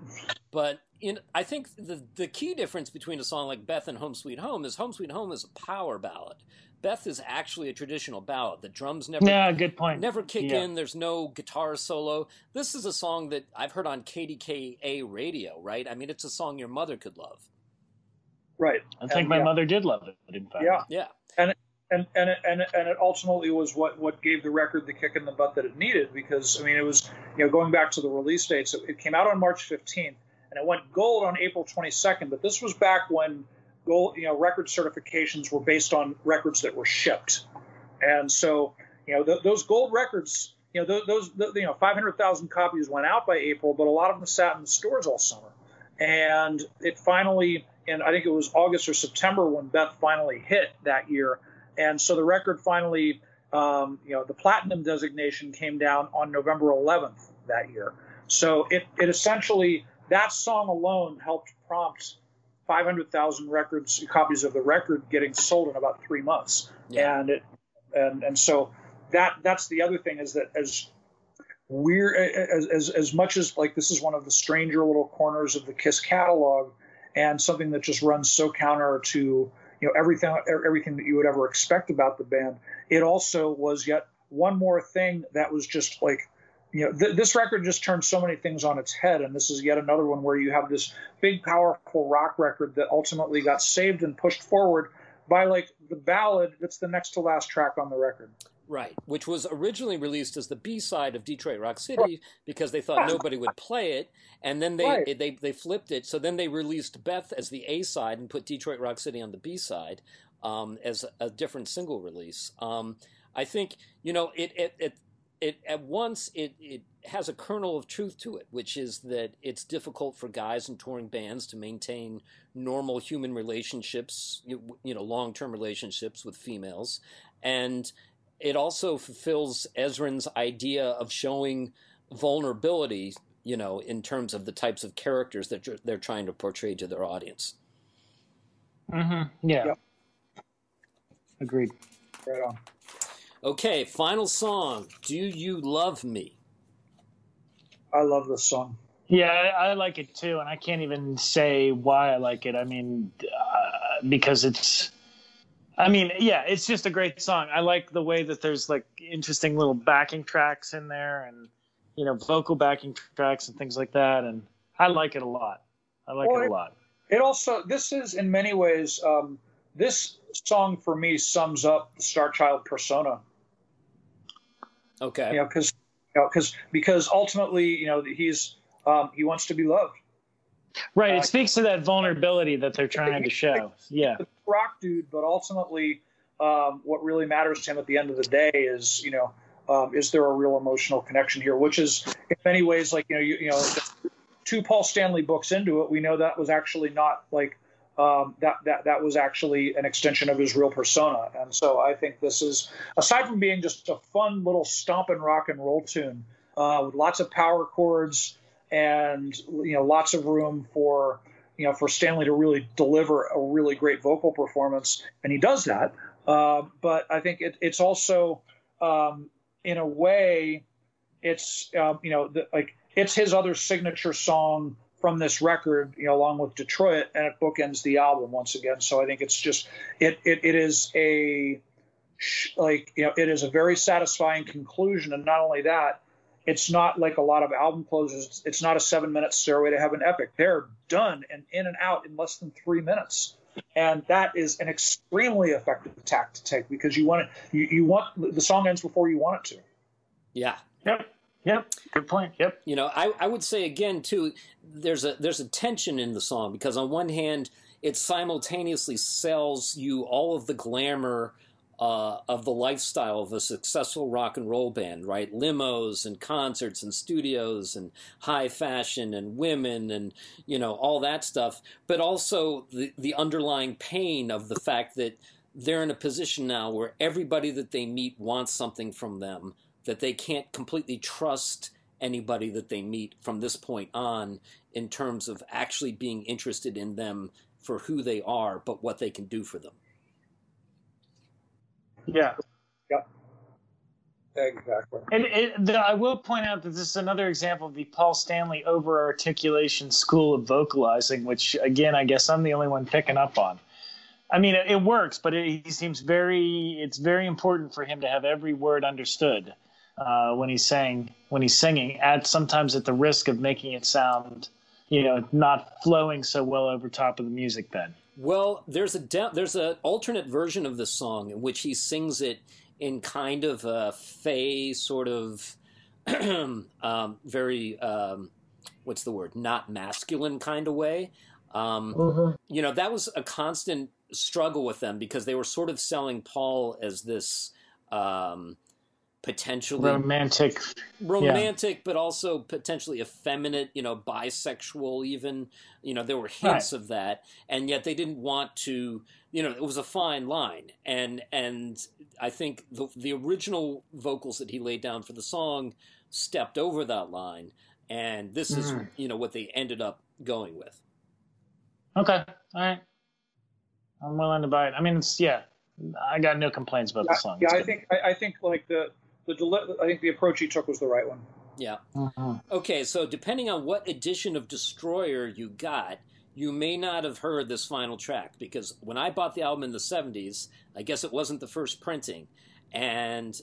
But in, I think the the key difference between a song like Beth and Home Sweet Home is Home Sweet Home is a power ballad. Beth is actually a traditional ballad. The drums never Yeah, good point. never kick Yeah. in. There's no guitar solo. This is a song that I've heard on KDKA radio. Right? I mean, it's a song your mother could love. Right. I think And, my yeah. mother did love it. In fact, Yeah. Yeah, and and and it, and and it ultimately was what what gave the record the kick in the butt that it needed because I mean it was you know going back to the release dates it, it came out on March 15th and it went gold on April 22nd but this was back when gold you know record certifications were based on records that were shipped. And so you know th- those gold records you know th- those th- you know 500,000 copies went out by April but a lot of them sat in the stores all summer. And it finally and I think it was August or September when Beth finally hit that year and so the record finally, um, you know, the platinum designation came down on November 11th that year. So it, it essentially, that song alone helped prompt 500,000 records, copies of the record getting sold in about three months. Yeah. And it, and, and so that, that's the other thing is that as weird, as, as, as much as like this is one of the stranger little corners of the Kiss catalog and something that just runs so counter to, you know everything er, everything that you would ever expect about the band. It also was yet one more thing that was just like you know th- this record just turned so many things on its head and this is yet another one where you have this big powerful rock record that ultimately got saved and pushed forward by like the ballad that's the next to last track on the record right. Which was originally released as the B side of Detroit Rock City because they thought nobody would play it, and then they Right. they they flipped it. So then they released Beth as the A side and put Detroit Rock City on the B side um, as a different single release. Um, I think you know it it it. It, at once it, it has a kernel of truth to it, which is that it's difficult for guys in touring bands to maintain normal human relationships, you, you know, long term relationships with females, and it also fulfills Ezrin's idea of showing vulnerability, you know, in terms of the types of characters that they're- they're trying to portray to their audience. hmm Yeah. Yep. Agreed. right on Okay, final song. Do you love me? i love this song Yeah, I, I like it too, and I can't even say why I like it. I mean, uh, because it's. I mean, yeah, it's just a great song. I like the way that there's like interesting little backing tracks in there, and you know, vocal backing tracks and things like that, and I like it a lot. I like Well, it it- a lot. it also this is in many ways um, this song for me sums up the star child persona Okay. you know because you know, cause, because ultimately you know he's um, he wants to be loved Right. uh, It speaks to that vulnerability that they're trying to show. Yeah. Rock dude but ultimately um, what really matters to him at the end of the day is you know um, is there a real emotional connection here which is in many ways like you know you, you know two paul stanley books into it we know that was actually not like um, that that that was actually an extension of his real persona. And so i think this is aside from being just a fun little stomping rock and roll tune uh, with lots of power chords and you know lots of room for you know for Stanley to really deliver a really great vocal performance, and he does that. Uh, but I think it, it's also um, in a way it's um, you know the, like it's his other signature song from this record, you know, along with Detroit, and it bookends the album once again. So I think it's just it it, it is a like you know it is a very satisfying conclusion, and not only that, it's not like a lot of album closes. It's, it's not a seven minute Stairway to Heaven epic. They're done and in and out in less than three minutes. And that is an extremely effective tack to take because you want it, you, you want the song ends before you want it to. Yeah. Yep. Yep. Good point. Yep. You know, I, I would say again too, there's a there's a tension in the song because on one hand, it simultaneously sells you all of the glamour uh, of the lifestyle of a successful rock and roll band, right? Limos and concerts and studios and high fashion and women and you know all that stuff, but also the the underlying pain of the fact that they're in a position now where everybody that they meet wants something from them that they can't completely trust anybody that they meet from this point on in terms of actually being interested in them for who they are, but what they can do for them. Yeah. Yep. Exactly. And it, the, I will point out that this is another example of the Paul Stanley over articulation school of vocalizing, which, again, I guess I'm the only one picking up on. I mean, it, it works, but it, he seems very. It's very important for him to have every word understood uh, when he's saying when he's singing. At sometimes at the risk of making it sound, you know, not flowing so well over top of the music bed. Well, there's a de- there's an alternate version of the song in which he sings it in kind of a fey sort of um, very um, what's the word not masculine kind of way. Um, mm-hmm. You know that was a constant struggle with them because they were sort of selling Paul as this um, potentially romantic, romantic, yeah. but also potentially effeminate, you know, bisexual. Even you know there were hints right. of that, and yet they didn't want to. You know, it was a fine line, and and I think the the original vocals that he laid down for the song stepped over that line, and this mm. is you know what they ended up going with. Okay, all right. I'm willing to buy it. I mean, it's yeah. I got no complaints about yeah, the song. Yeah, I think I, I, think like the the deli- I think the approach he took was the right one. Yeah. Mm-hmm. Okay, so depending on what edition of Destroyer you got, you may not have heard this final track because when I bought the album in the '70s, I guess it wasn't the first printing, and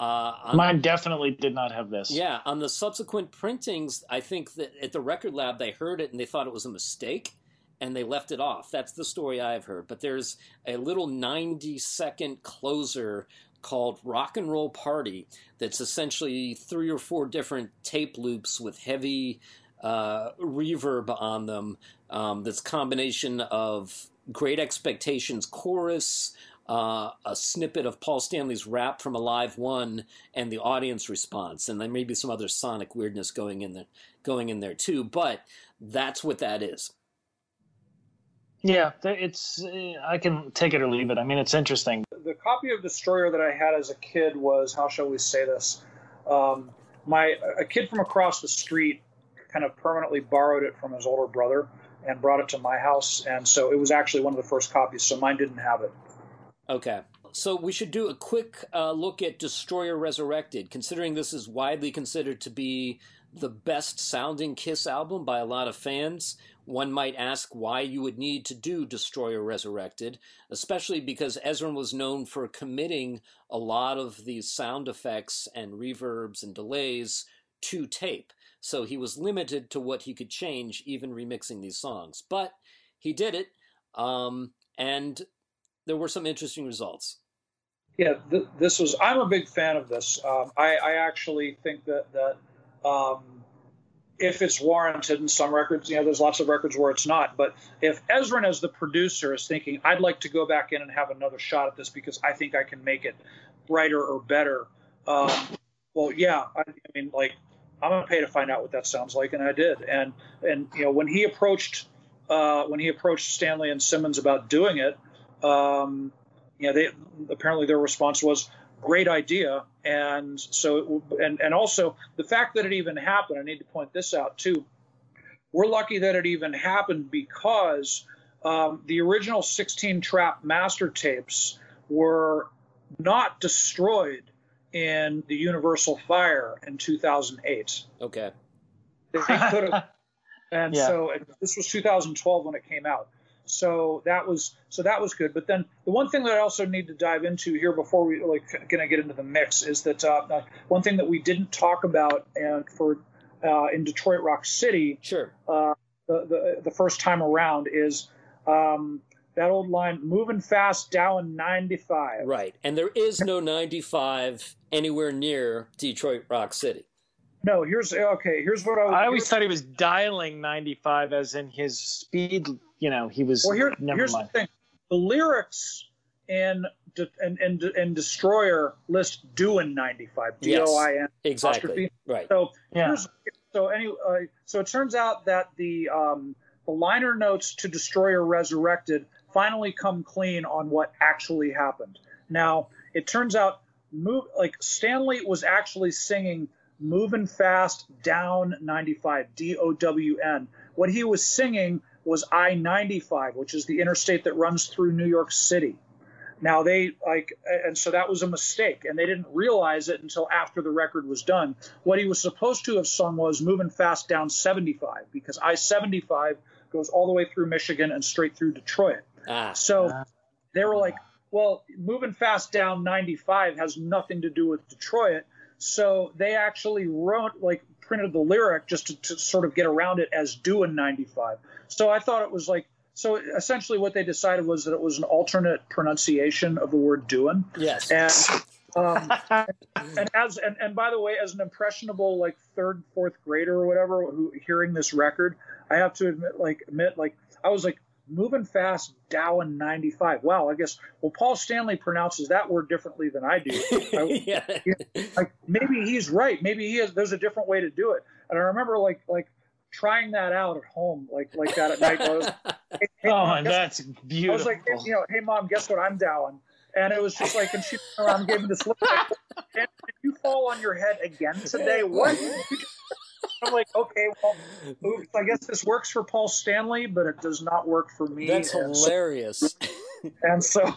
uh, Mine definitely did not have this. Yeah, on the subsequent printings, I think that at the record lab they heard it and they thought it was a mistake and they left it off. That's the story I've heard. But there's a little 90 second closer called Rock and Roll Party that's essentially three or four different tape loops with heavy uh, reverb on them. Um, that's combination of Great Expectations chorus, uh, a snippet of Paul Stanley's rap from Alive One, and the audience response, and then maybe some other sonic weirdness going in there, going in there too. But that's what that is. Yeah, it's I can take it or leave it. I mean, it's interesting. The copy of Destroyer that I had as a kid was how shall we say this? Um, my a kid from across the street kind of permanently borrowed it from his older brother and brought it to my house, and so it was actually one of the first copies. So mine didn't have it. Okay. So we should do a quick uh, look at Destroyer Resurrected, considering this is widely considered to be the best sounding Kiss album by a lot of fans. One might ask why you would need to do Destroyer Resurrected, especially because Ezrin was known for committing a lot of these sound effects and reverbs and delays to tape. So he was limited to what he could change, even remixing these songs. But he did it, um, and there were some interesting results. Yeah, th- this was. I'm a big fan of this. Um, I, I, actually think that that um, if it's warranted in some records, you know, there's lots of records where it's not. But if Ezrin, as the producer, is thinking, I'd like to go back in and have another shot at this because I think I can make it brighter or better, um, well, yeah, I, I, mean, like, I'm gonna pay to find out what that sounds like, and I did. And and you know, when he approached uh, when he approached Stanley and Simmons about doing it, um, you know, they apparently their response was, great idea. And so, it, and, and also the fact that it even happened, I need to point this out too. We're lucky that it even happened because um, the original 16 track master tapes were not destroyed in the Universal Fire in 2008. Okay. They could have. and yeah. so this was 2012 when it came out. So that was so that was good. But then the one thing that I also need to dive into here before we like gonna get into the mix is that uh, uh, one thing that we didn't talk about and for uh, in Detroit Rock City, sure, uh, the, the the first time around is. Um, that old line, moving fast down 95. Right. And there is no 95 anywhere near Detroit Rock City. No, here's okay. Here's what I. I always thought he was dialing 95 as in his speed you know, he was. Well, here, never here's mind. the thing: the lyrics in and and and Destroyer list doing 95. D O I N. Exactly. Right. So yeah. So anyway, uh, so it turns out that the um, the liner notes to Destroyer Resurrected finally come clean on what actually happened. Now it turns out, move like Stanley was actually singing moving fast down 95, D O W N. What he was singing was I 95, which is the interstate that runs through New York City. Now they like, and so that was a mistake, and they didn't realize it until after the record was done. What he was supposed to have sung was "Moving Fast Down 75" because I-75 goes all the way through Michigan and straight through Detroit. Ah. So they were like, "Well, moving fast down 95 has nothing to do with Detroit." So they actually wrote like printed the lyric just to, to sort of get around it as doing 95. So I thought it was like so essentially, what they decided was that it was an alternate pronunciation of the word "doing." Yes. And um, and as and, and by the way, as an impressionable like third, fourth grader or whatever, who hearing this record, I have to admit, like admit, like I was like moving fast, Down 95. Wow, I guess well, Paul Stanley pronounces that word differently than I do. I, yeah. you know, like maybe he's right. Maybe he has. There's a different way to do it. And I remember like like trying that out at home, like like that at night. I was, hey, hey, Oh, Mom, and guess- that's I was like, hey, you know, hey mom, guess what I'm down? And it was just like, and she turned around and gave me this look like, "Dan, did you fall on your head again today? What? I'm like, okay, well, oops, I guess this works for Paul Stanley, but it does not work for me. That's and so, hilarious. and so,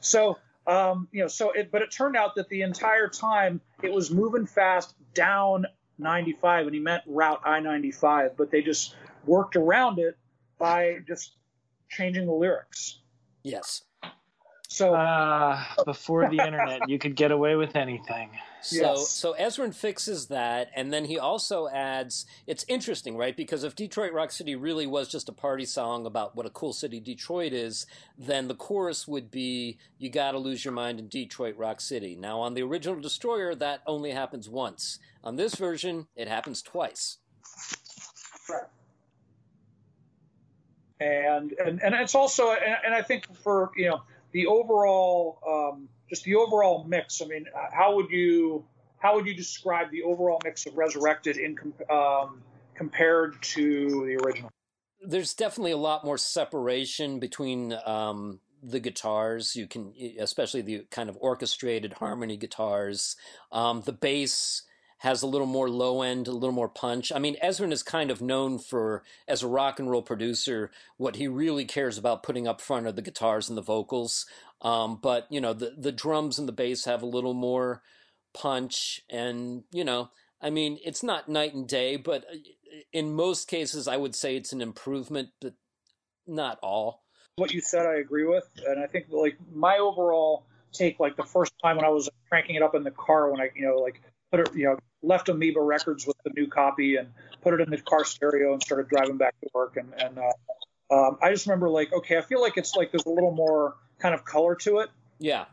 so, um, you know, so it, but it turned out that the entire time it was moving fast down 95, and he meant route I-95, but they just worked around it by just changing the lyrics. yes. So. Uh, before the internet, you could get away with anything. So Yes. so Ezrin fixes that, and then he also adds. It's interesting, right? Because if Detroit Rock City really was just a party song about what a cool city Detroit is, then the chorus would be "You got to lose your mind in Detroit Rock City." Now on the original Destroyer, that only happens once. On this version, it happens twice. Right. and and and it's also and, and I think for you know the overall um, just the overall mix. I mean, how would you how would you describe the overall mix of Resurrected in um, compared to the original? there's definitely a lot more separation between um, the guitars. You can, especially the kind of orchestrated harmony guitars. Um, the bass has a little more low end, a little more punch. I mean, Ezrin is kind of known for, as a rock and roll producer, what he really cares about putting up front are the guitars and the vocals. Um, but you know, the the drums and the bass have a little more punch, and you know, I mean, it's not night and day, but uh, in most cases, I would say it's an improvement, but not all. What you said, I agree with, and I think like my overall take, like the first time when I was cranking it up in the car, when I you know like put it, you know, left Amoeba Records with the new copy and put it in the car stereo and started driving back to work, and and uh, um, I just remember like, okay, I feel like it's like there's a little more kind of color to it. Yeah,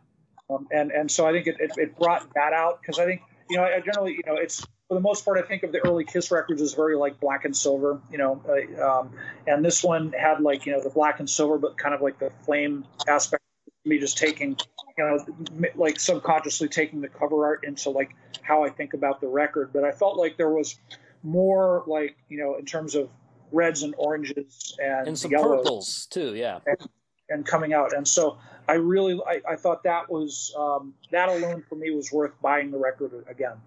Um, and and so I think it, it, it brought that out because I think you know I generally you know it's for the most part I think of the early Kiss records as very like black and silver you know uh, um, and this one had like you know the black and silver but kind of like the flame aspect me just taking you know m- like subconsciously taking the cover art into like how I think about the record but I felt like there was more like you know in terms of reds and oranges and, and some yellows purples too. Yeah, and coming out. And so I really, I, I thought that was, um, that alone for me was worth buying the record again.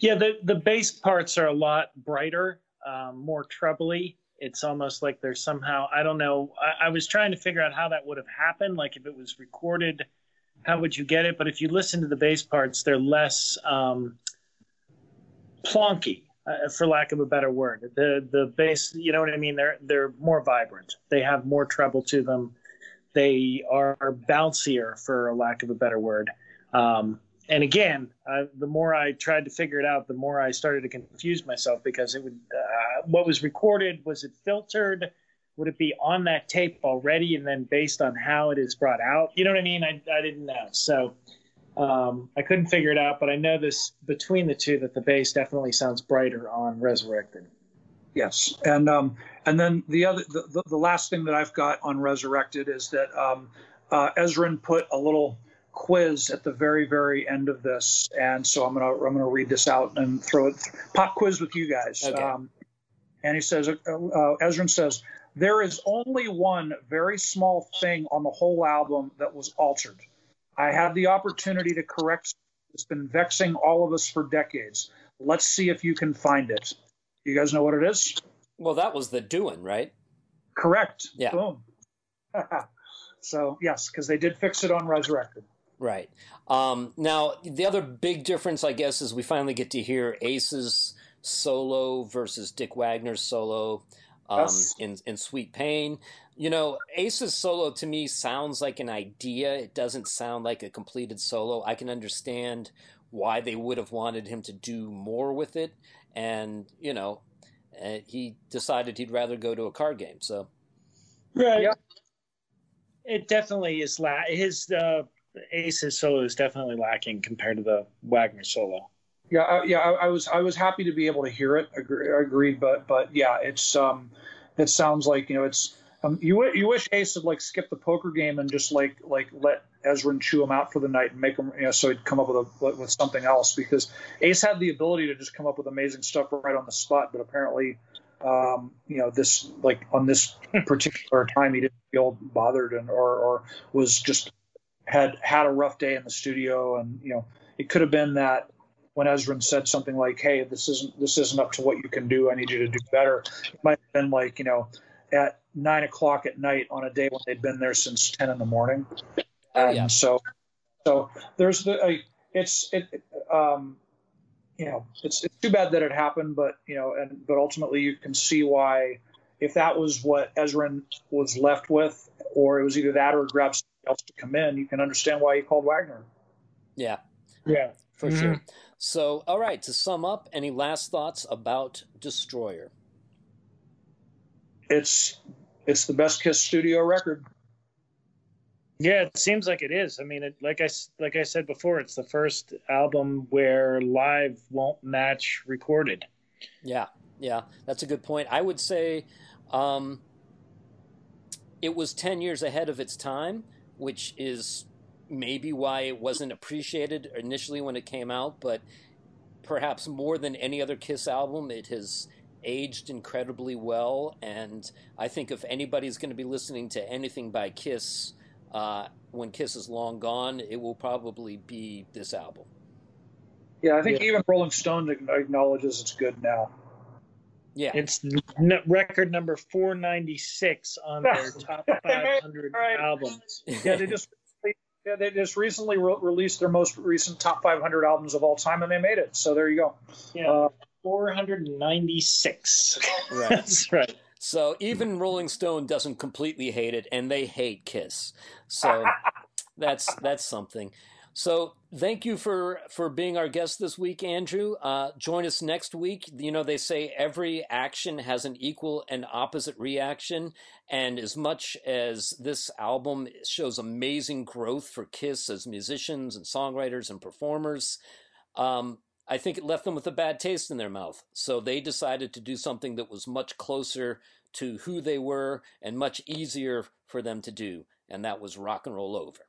Yeah, the the bass parts are a lot brighter, um, more trebly. It's almost like there's somehow I don't know. I, I was trying to figure out how that would have happened. Like if it was recorded, how would you get it? But if you listen to the bass parts, they're less um, plonky, uh, for lack of a better word. The the bass, you know what I mean? They're they're more vibrant. They have more treble to them. They are bouncier, for lack of a better word. Um, and again, the more I tried to figure it out, the more I started to confuse myself because it would. Uh, what was recorded was it filtered? Would it be on that tape already, and then based on how it is brought out? You know what I mean? I, I didn't know, so um, I couldn't figure it out. But I know this between the two that the bass definitely sounds brighter on Resurrected. Yes. And, um, and then the other, the, the, last thing that I've got on Resurrected is that, um, uh, Ezrin put a little quiz at the very, very end of this. And so I'm going to, I'm to read this out and throw it pop quiz with you guys. Okay. Um, and he says, uh, uh, Ezrin says, there is only one very small thing on the whole album that was altered. I had the opportunity to correct. It's been vexing all of us for decades. Let's see if you can find it. You guys know what it is? Well, that was the doing, right? Correct. Yeah. Boom. so yes, because they did fix it on Resurrected. Right. Um, now, the other big difference, I guess, is we finally get to hear Ace's solo versus Dick Wagner's solo um, Yes. in in Sweet Pain. You know, Ace's solo to me sounds like an idea. It doesn't sound like a completed solo. I can understand why they would have wanted him to do more with it, and you know, uh, he decided he'd rather go to a card game. So Right. Yeah. It definitely is. La- his uh, Ace's solo is definitely lacking compared to the Wagner solo. Yeah, I, yeah, I, I was I was happy to be able to hear it. Agree, agreed, but but yeah, it's um, it sounds like you know it's um, you you wish Ace had like skipped the poker game and just like like let Ezrin chew him out for the night and make him you know so he'd come up with a with something else because Ace had the ability to just come up with amazing stuff right on the spot, but apparently. Um, you know, this like on this particular time, he didn't feel bothered and or, or was just had had a rough day in the studio, and you know, it could have been that when Ezrin said something like, "Hey, this isn't this isn't up to what you can do. I need you to do better." It might have been like you know, at nine o'clock at night on a day when they'd been there since ten in the morning, and yeah. so so there's the uh, it's it it, um you know it's it's too bad that it happened, but you know, and but ultimately you can see why if that was what Ezrin was left with, or it was either that or grab somebody else to come in, you can understand why he called Wagner. yeah, Yeah. for Mhm. sure. So, all right. To sum up, any last thoughts about Destroyer? It's it's the best Kiss studio record. Yeah, it seems like it is. I mean, it, like I like I said before, it's the first album where live won't match recorded. Yeah, yeah, that's a good point. I would say um, it was 10 years ahead of its time, which is maybe why it wasn't appreciated initially when it came out, but perhaps more than any other Kiss album, it has aged incredibly well. And I think if anybody's going to be listening to anything by Kiss uh, when Kiss is long gone, it will probably be this album. Yeah, I think Yeah. even Rolling Stone acknowledges it's good now. Yeah. It's n- record number 496 on their top 500 Right. albums. Yeah, they just yeah, they just recently re- released their most recent top 500 albums of all time, and they made it. So there you go. Yeah, Uh, 496. Right. That's right. So even Rolling Stone doesn't completely hate it, and they hate Kiss. So that's that's something. So thank you for for being our guest this week, Andrew. Uh, join us next week. You know they say every action has an equal and opposite reaction, and as much as this album shows amazing growth for Kiss as musicians and songwriters and performers, um, I think it left them with a bad taste in their mouth. So they decided to do something that was much closer to who they were and much easier for them to do, and that was rock and roll over.